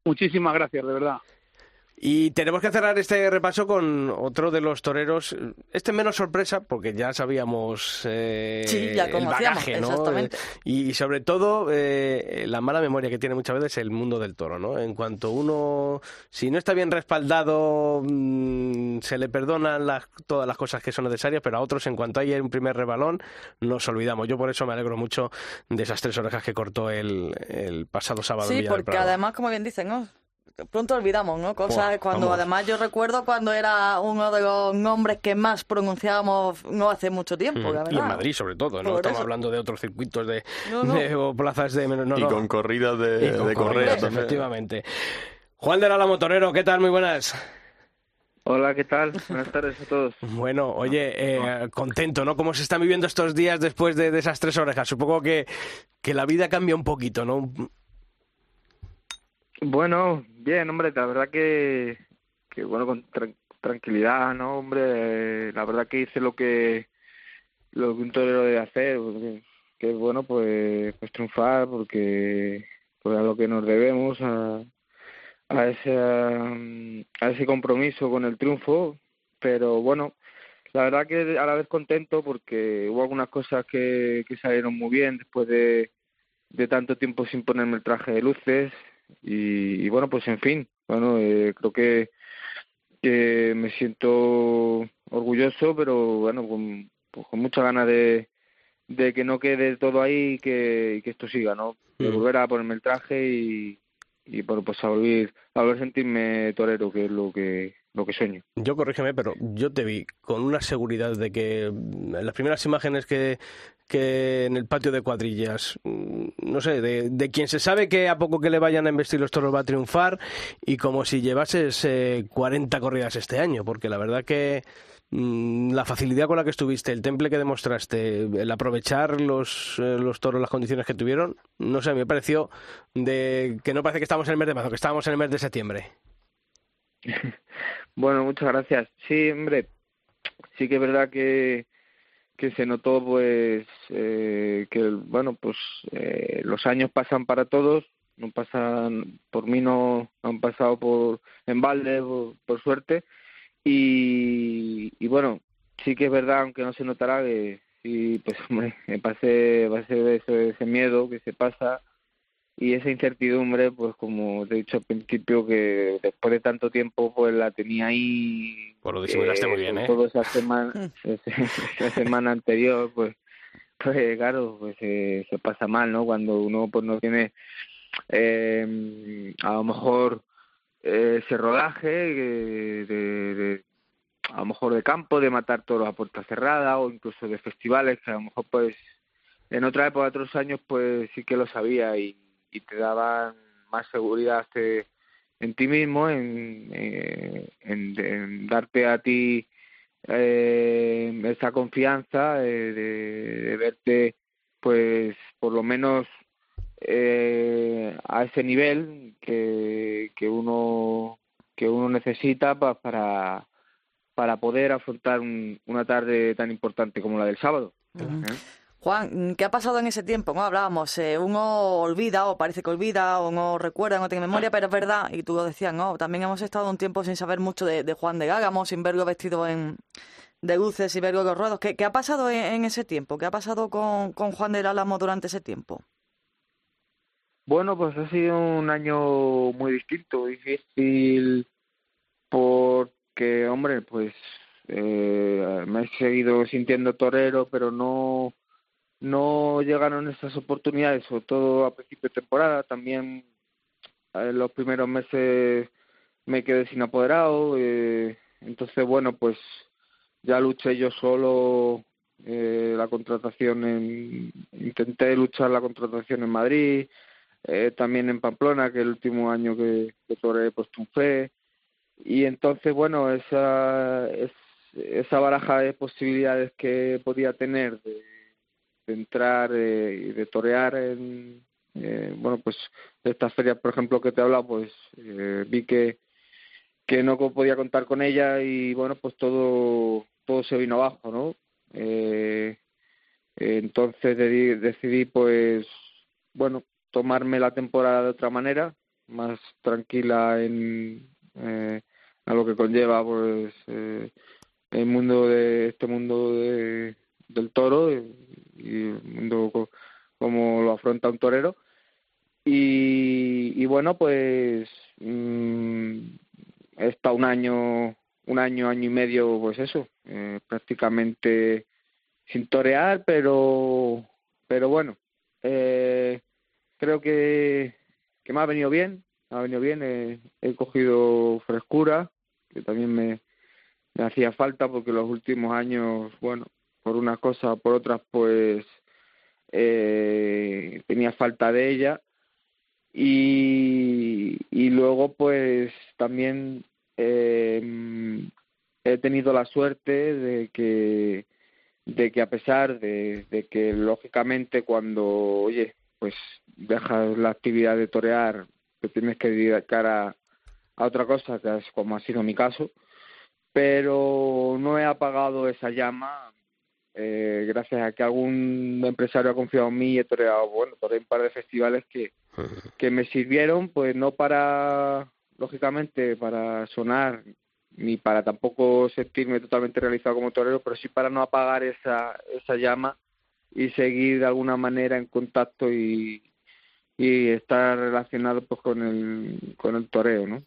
Muchísimas gracias, de verdad. Y tenemos que cerrar este repaso con otro de los toreros, este menos sorpresa, porque ya sabíamos eh, Sí, ya el bagaje, ¿no? exactamente. Y, sobre todo eh, la mala memoria que tiene muchas veces el mundo del toro, ¿no? En cuanto uno, si no está bien respaldado, mm, se le perdonan las, todas las cosas que son necesarias, pero a otros, en cuanto hay un primer rebalón, nos olvidamos. Yo por eso me alegro mucho de esas tres orejas que cortó el, el pasado sábado. en Sí, del porque Prado. además, como bien dicen, ¿no? Pronto olvidamos, ¿no? Cosas Buah, cuando vamos. además yo recuerdo cuando era uno de los nombres que más pronunciábamos no hace mucho tiempo, la Mm, y en Madrid sobre todo, no Por estamos eso. hablando de otros circuitos de, No, no. de- o plazas de menos no, y no. con corridas de, Y con de corridas, correa también. efectivamente. Juan del Álamo Torero, ¿qué tal? Muy buenas. Hola, ¿qué tal? Buenas tardes a todos. Bueno, oye, eh, contento, ¿no? ¿Cómo se están viviendo estos días después de, de esas tres orejas? Supongo que, que la vida cambia un poquito, ¿no? Bueno, bien, hombre, la verdad que, que bueno, con tran- tranquilidad, ¿no, hombre? La verdad que hice lo que lo que un torero debe hacer, porque- que es bueno, pues, pues triunfar, porque pues a lo que nos debemos, a, a ese a ese compromiso con el triunfo, pero bueno, la verdad que a la vez contento porque hubo algunas cosas que, que salieron muy bien después de, de tanto tiempo sin ponerme el traje de luces y, y bueno pues en fin bueno eh, creo que que me siento orgulloso pero bueno con, pues con mucha ganas de de que no quede todo ahí y que, y que esto siga no de Mm. volver a ponerme el traje y y bueno pues a volver a volver a sentirme torero que es lo que lo que sueño Yo corrígeme, pero yo te vi con una seguridad de que mm, las primeras imágenes que, que en el patio de cuadrillas, mm, no sé, de, de quien se sabe que a poco que le vayan a investir los toros va a triunfar y como si llevases eh, 40 corridas este año, porque la verdad que mm, la facilidad con la que estuviste, el temple que demostraste, el aprovechar los, eh, los toros, las condiciones que tuvieron, no sé, me pareció de que no parece que estábamos en el mes de marzo, que estábamos en el mes de septiembre. Bueno, muchas gracias. Sí, hombre, sí que es verdad que, que se notó, pues, eh, que, bueno, pues eh, los años pasan para todos, no pasan, por mí no han pasado por, en balde, por, suerte, y, y bueno, sí que es verdad, aunque no se notará, que sí, pues, hombre, me pasé, pasé ese, ese miedo que se pasa, y esa incertidumbre, pues como te he dicho al principio, que después de tanto tiempo, pues la tenía ahí. Pues lo disimulaste muy bien, ¿eh? Todo esa semana, esa semana anterior, pues, pues claro, pues eh, se pasa mal, ¿no? Cuando uno pues no tiene, eh, a lo mejor eh, ese rodaje de, de, a lo mejor de campo, de matar toros a puerta cerrada o incluso de festivales que a lo mejor pues en otra época, otros años, pues sí que lo sabía y, y te daban más seguridad en ti mismo, en, eh, en, darte a ti eh, esa confianza eh, de, verte, pues por lo menos eh, a ese nivel que, que uno que uno necesita para para poder afrontar una tarde tan importante como la del sábado. Juan, ¿qué ha pasado en ese tiempo? ¿no? Hablábamos, eh, uno olvida o parece que olvida o no recuerda, no tiene memoria, pero es verdad, y tú lo decías, ¿no? También hemos estado un tiempo sin saber mucho de, Juan de Gágamo, sin verlo vestido en, de luces y verlo los ruedos. ¿Qué, ha pasado en, ese tiempo? ¿Qué ha pasado con, con Juan del Álamo durante ese tiempo? Bueno, pues ha sido un año muy distinto, difícil, porque, hombre, pues eh, me he seguido sintiendo torero, pero no no llegaron esas oportunidades, sobre todo a principio de temporada. También en los primeros meses me quedé sin apoderado. Eh, entonces, bueno, pues ya luché yo solo eh, la contratación en. Intenté luchar la contratación en Madrid, eh, también en Pamplona, que el último año que, que un fe. Y entonces, bueno, esa, es, esa baraja de posibilidades que podía tener de de entrar eh, y de torear en, eh, bueno, pues estas ferias, por ejemplo, que te he hablado, pues eh, vi que, que no podía contar con ella y bueno, pues todo, todo se vino abajo, ¿no? entonces decidí, pues, bueno, tomarme la temporada de otra manera, más tranquila en a lo que conlleva, pues, el mundo de este mundo de, del toro y mundo como lo afronta un torero. Y, bueno, pues mm, he estado un año, un año, año y medio, pues eso, eh, prácticamente sin torear, pero, pero bueno, eh, creo que, que me ha venido bien, me ha venido bien, he cogido frescura, que también me, me hacía falta porque los últimos años, bueno, por una cosa o por otras, pues eh, tenía falta de ella. Y, luego, pues también eh, he tenido la suerte de que de que a pesar de, de que lógicamente cuando oye pues dejas la actividad de torear te tienes que dedicar a, a otra cosa que es como ha sido mi caso pero no he apagado esa llama eh, gracias a que algún empresario ha confiado en mí y he toreado, bueno, toreé un par de festivales que, que me sirvieron, pues no para, lógicamente, para sonar ni para tampoco sentirme totalmente realizado como torero, pero sí para no apagar esa, esa llama y seguir de alguna manera en contacto y, y estar relacionado pues con el, con el toreo, ¿no?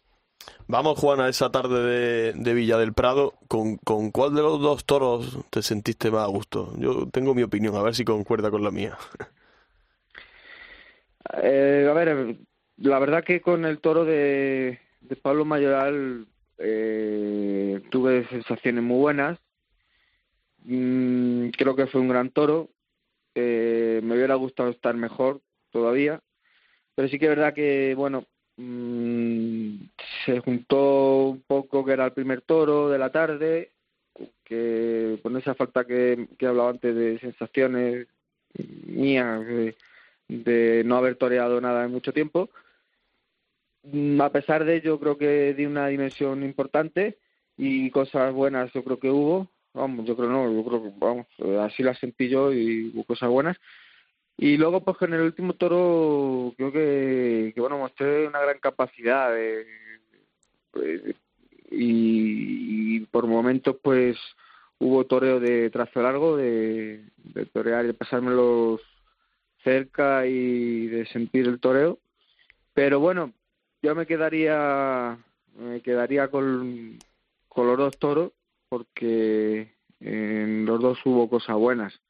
Vamos, Juan, a esa tarde de, Villa del Prado. ¿Con, ¿Con cuál de los dos toros te sentiste más a gusto? Yo tengo mi opinión, a ver si concuerda con la mía. Eh, a ver, la verdad que con el toro de, de Pablo Mayoral eh, tuve sensaciones muy buenas. Mm, creo que fue un gran toro. Eh, me hubiera gustado estar mejor todavía. Pero sí que es verdad que, bueno, Mm, se juntó un poco que era el primer toro de la tarde, que con esa falta que, que hablaba antes de sensaciones mías de, no haber toreado nada en mucho tiempo. Mm, a pesar de ello, creo que di una dimensión importante y cosas buenas yo creo que hubo. Vamos, yo creo no, yo creo que vamos, así las sentí yo y hubo cosas buenas. Y luego, pues en el último toro, creo que, que bueno, mostré una gran capacidad de, pues, y, por momentos, pues hubo toreo de trazo largo, de, de torear y de pasármelos cerca y de sentir el toreo. Pero bueno, yo me quedaría, me quedaría con, con los dos toros porque en los dos hubo cosas buenas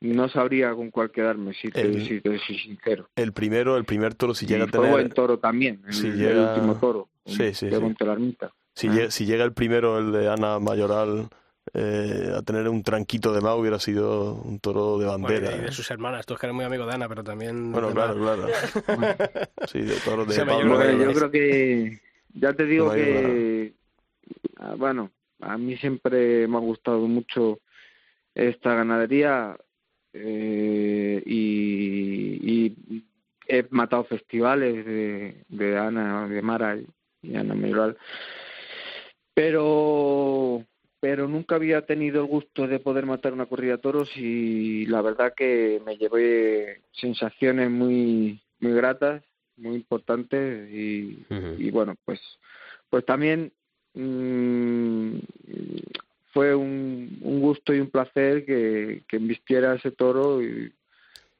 no sabría con cuál querarme, si te, el, si te soy sincero. El primero, el primer toro, si llega a tener... Buen toro también, el, si el último toro, sí, sí, sí. la ermita. Si, Ah. llega, si llega el primero, el de Ana Mayoral, eh, a tener un tranquito de más, hubiera sido un toro de Bueno, bandera. y de ¿eh? sus hermanas, tú es que eres muy amigo de Ana, pero también... Bueno, de claro, claro. Sí, de toros de Pablo Bueno, Bueno, yo es- creo que ya te digo No que ah, bueno a mí siempre me ha gustado mucho esta ganadería eh, y, y he matado festivales de, de Ana de Mara y, y Ana Mayoral pero pero nunca había tenido el gusto de poder matar una corrida de toros y la verdad que me llevé sensaciones muy muy gratas muy importantes y, y bueno pues pues también mm, fue un, un gusto y un placer que, que embistiera ese toro y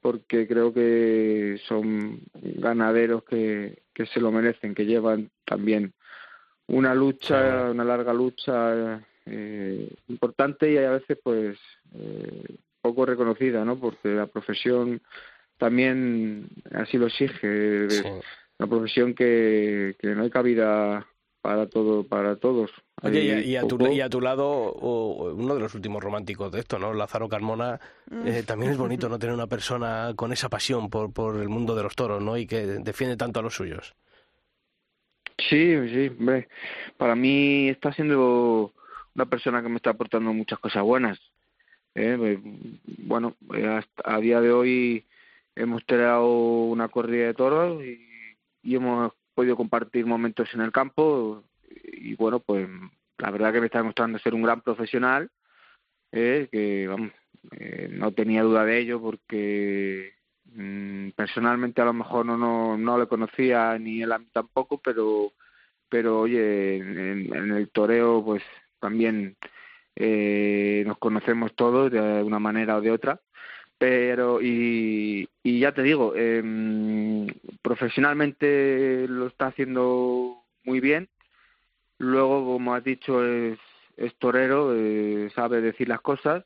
porque creo que son ganaderos que, que se lo merecen que llevan también una lucha una larga lucha eh, importante y a veces pues eh, poco reconocida no porque la profesión también así lo exige Sí. una profesión que, que no hay cabida para todo para todos Oye, y a, Hay y a tu, y a tu lado, o- uno de los últimos románticos de esto, ¿no? Lázaro Carmona, eh, también es bonito no tener una persona con esa pasión por, por el mundo de los toros, ¿no? Y que defiende tanto a los suyos. Sí, sí, hombre. Para mí está siendo una persona que me está aportando muchas cosas buenas. ¿eh? Eh, Bueno, eh, hasta a día de hoy hemos tenido una corrida de toros y, y hemos podido compartir momentos en el campo y bueno, pues la verdad que me está demostrando ser un gran profesional, ¿eh? que vamos, eh, no tenía duda de ello porque mm, personalmente a lo mejor no, no, no le conocía ni él a mí tampoco, pero pero oye, en, en el toreo pues también eh, nos conocemos todos de una manera o de otra. Pero, y, y ya te digo, em, profesionalmente lo está haciendo muy bien. Luego, como has dicho, es, es torero, eh, sabe decir las cosas.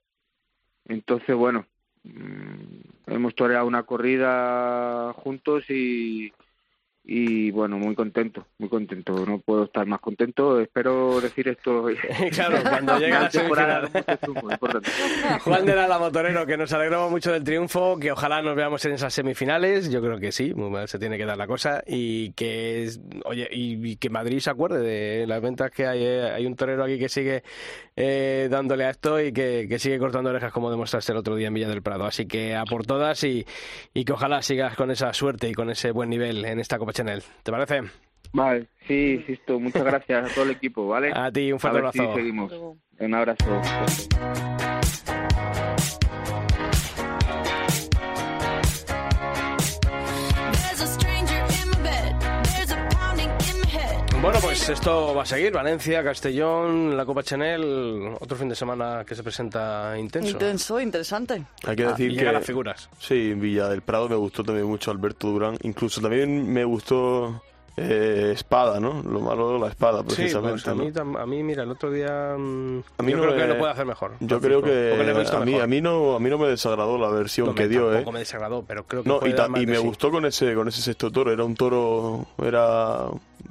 Entonces, bueno, mm, hemos toreado una corrida juntos y, y bueno, muy contento, muy contento. No puedo estar más contento. Espero decir esto. claro, cuando llegue la temporada. Juan de la Motorero, que nos alegramos mucho del triunfo, que ojalá nos veamos en esas semifinales, yo creo que sí, muy mal se tiene que dar la cosa, y que, es- oye, y, y que Madrid se acuerde de las ventas que hay, ¿eh? hay un torero aquí que sigue eh, dándole a esto y que, que sigue cortando orejas como demostraste el otro día en Villa del Prado, así que a por todas y, y que ojalá sigas con esa suerte y con ese buen nivel en esta Copa Chanel, ¿te parece? Vale, sí, insisto, muchas gracias a todo el equipo, ¿vale? A ti, un fuerte a ver si abrazo. seguimos. Un abrazo. Pues esto va a seguir. Valencia, Castellón, la Copa Chanel, otro fin de semana que se presenta intenso. Intenso, interesante. Hay que Ah, decir y que las figuras. Sí, en Villa del Prado me gustó también mucho Alberto Durán. Incluso también me gustó eh, Espada, ¿no? Lo malo de la espada, Sí, precisamente. pues a, ¿no? mí, a mí, mira, el otro día mm, A mí yo no creo que lo puede hacer mejor. Yo creo que a mí, a mí no a mí no me desagradó la versión No, que dio, ¿eh? me desagradó, pero creo que No, y, ta- me sí. gustó con ese con ese sexto toro. Era un toro, era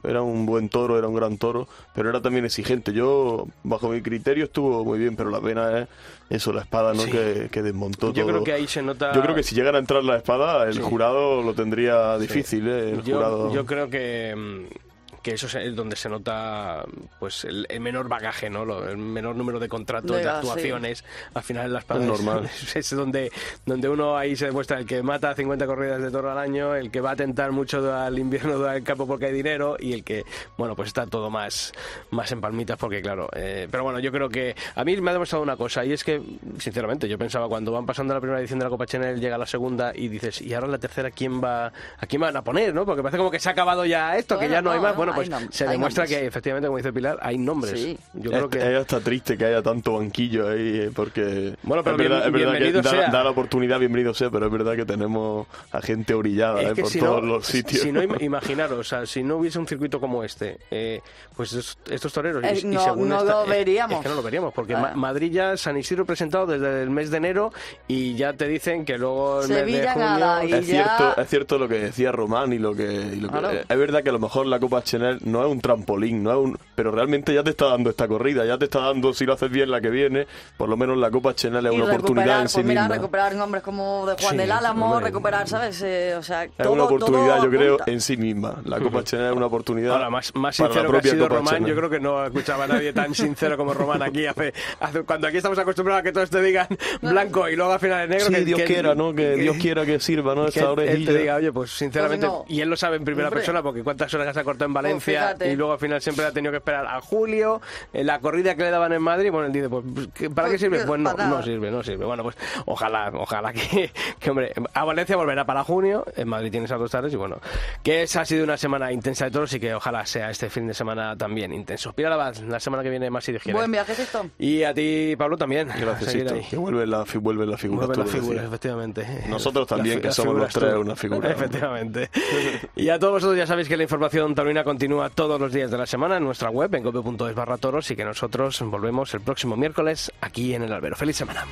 era un buen toro, era un gran toro, pero era también exigente. Yo, bajo mi criterio, estuvo muy bien, pero la pena es eso, la espada, ¿no? Sí. Que, que desmontó Yo todo. creo que ahí se nota... Yo creo que si llegara a entrar la espada, el Sí. jurado lo tendría difícil, ¿eh? El yo, jurado. yo creo que, mm, que eso es donde se nota pues el, el menor bagaje, ¿no? Lo- el menor número de contratos, de, actuaciones. Al final en las espada Es normal. Es, es donde, donde uno ahí se demuestra el que mata 50 corridas de toro al año, el que va a tentar mucho al invierno del campo porque hay dinero y el que, bueno, pues está todo más, más en palmitas porque, claro. eh, pero bueno, yo creo que a mí me ha demostrado una cosa y es que, sinceramente, yo pensaba cuando van pasando la primera edición de la Copa Chanel, llega la segunda y dices, ¿y ahora la tercera quién va, a quién van a poner, no? Porque parece como que se ha acabado ya esto, que Bueno, ya no, hay no, más. no, bueno, pues se hay demuestra nombres. que efectivamente, como dice Pilar, hay nombres. Sí. Yo creo Es- que... es hasta triste que haya tanto banquillo ahí, eh, porque Bueno, pero es verdad, bien- es verdad que da, da la oportunidad, bienvenido sea, pero es verdad que tenemos a gente orillada Es eh, por si todos no, los sitios. si no, im- imaginaros, o sea, si no hubiese un circuito como este, eh, pues es- estos toreros... y- Eh, y no- según no esta- lo es- veríamos. Es que no lo veríamos, porque Ah. Ma- Madrid ya, San Isidro presentado desde el mes de enero y ya te dicen que luego el mes de Sevilla junio... nada, y es ya- cierto, es cierto lo que decía Román y lo que, y lo que- Claro. eh, es verdad que a lo mejor la Copa Chanel Chanel no es un trampolín, no es un, pero realmente ya te está dando esta corrida, ya te está dando, si lo haces bien la que viene, por lo menos la Copa Chanel es Y una oportunidad en sí pues mira, misma. recuperar nombres como de Juan Sí, del Álamo, hombre. recuperar, ¿sabes? Eh, o sea, Es todo, una oportunidad, todo yo creo, en sí misma. La Copa Chanel es una oportunidad. Ahora, más, más para la sincero que ha propia sido Copa Román, Chanel. yo creo que no escuchaba a nadie tan sincero como Román aquí hace, hace- cuando aquí estamos acostumbrados a que todos te digan blanco y luego al final es negro. Sí, que, Dios que- quiera, ¿no? Que Dios quiera que sirva, ¿no? que Esa él- él te diga, oye, pues sinceramente, Pues no. y él lo sabe en primera Hombre. persona, porque cuántas horas se ha cortado en Valencia fíjate. y luego al final siempre ha tenido que esperar a julio, en la corrida que le daban en Madrid, bueno, él dice, pues, ¿qué- ¿para qué Pues, sirve? pues, Pues no, no sirve, no sirve. Bueno, pues ojalá, ojalá que, que, hombre, a Valencia volverá para junio, en Madrid tiene esas dos tardes y bueno, que esa ha sido una semana intensa de todos y que ojalá sea este fin de semana también intenso. Pira la, la semana que viene más si. Buen viaje, Sixto. Y a ti, Pablo, también. Gracias, que vuelve la, vuelve la figura. Lo figuras, decías. efectivamente. Nosotros también, Las- que somos los tres una figura. Efectivamente. y a todos vosotros ya sabéis que la información taurina continúa todos los días de la semana en nuestra web, en cope.es barra toros, y que nosotros volvemos el próximo miércoles aquí en el Albero. ¡Feliz semana!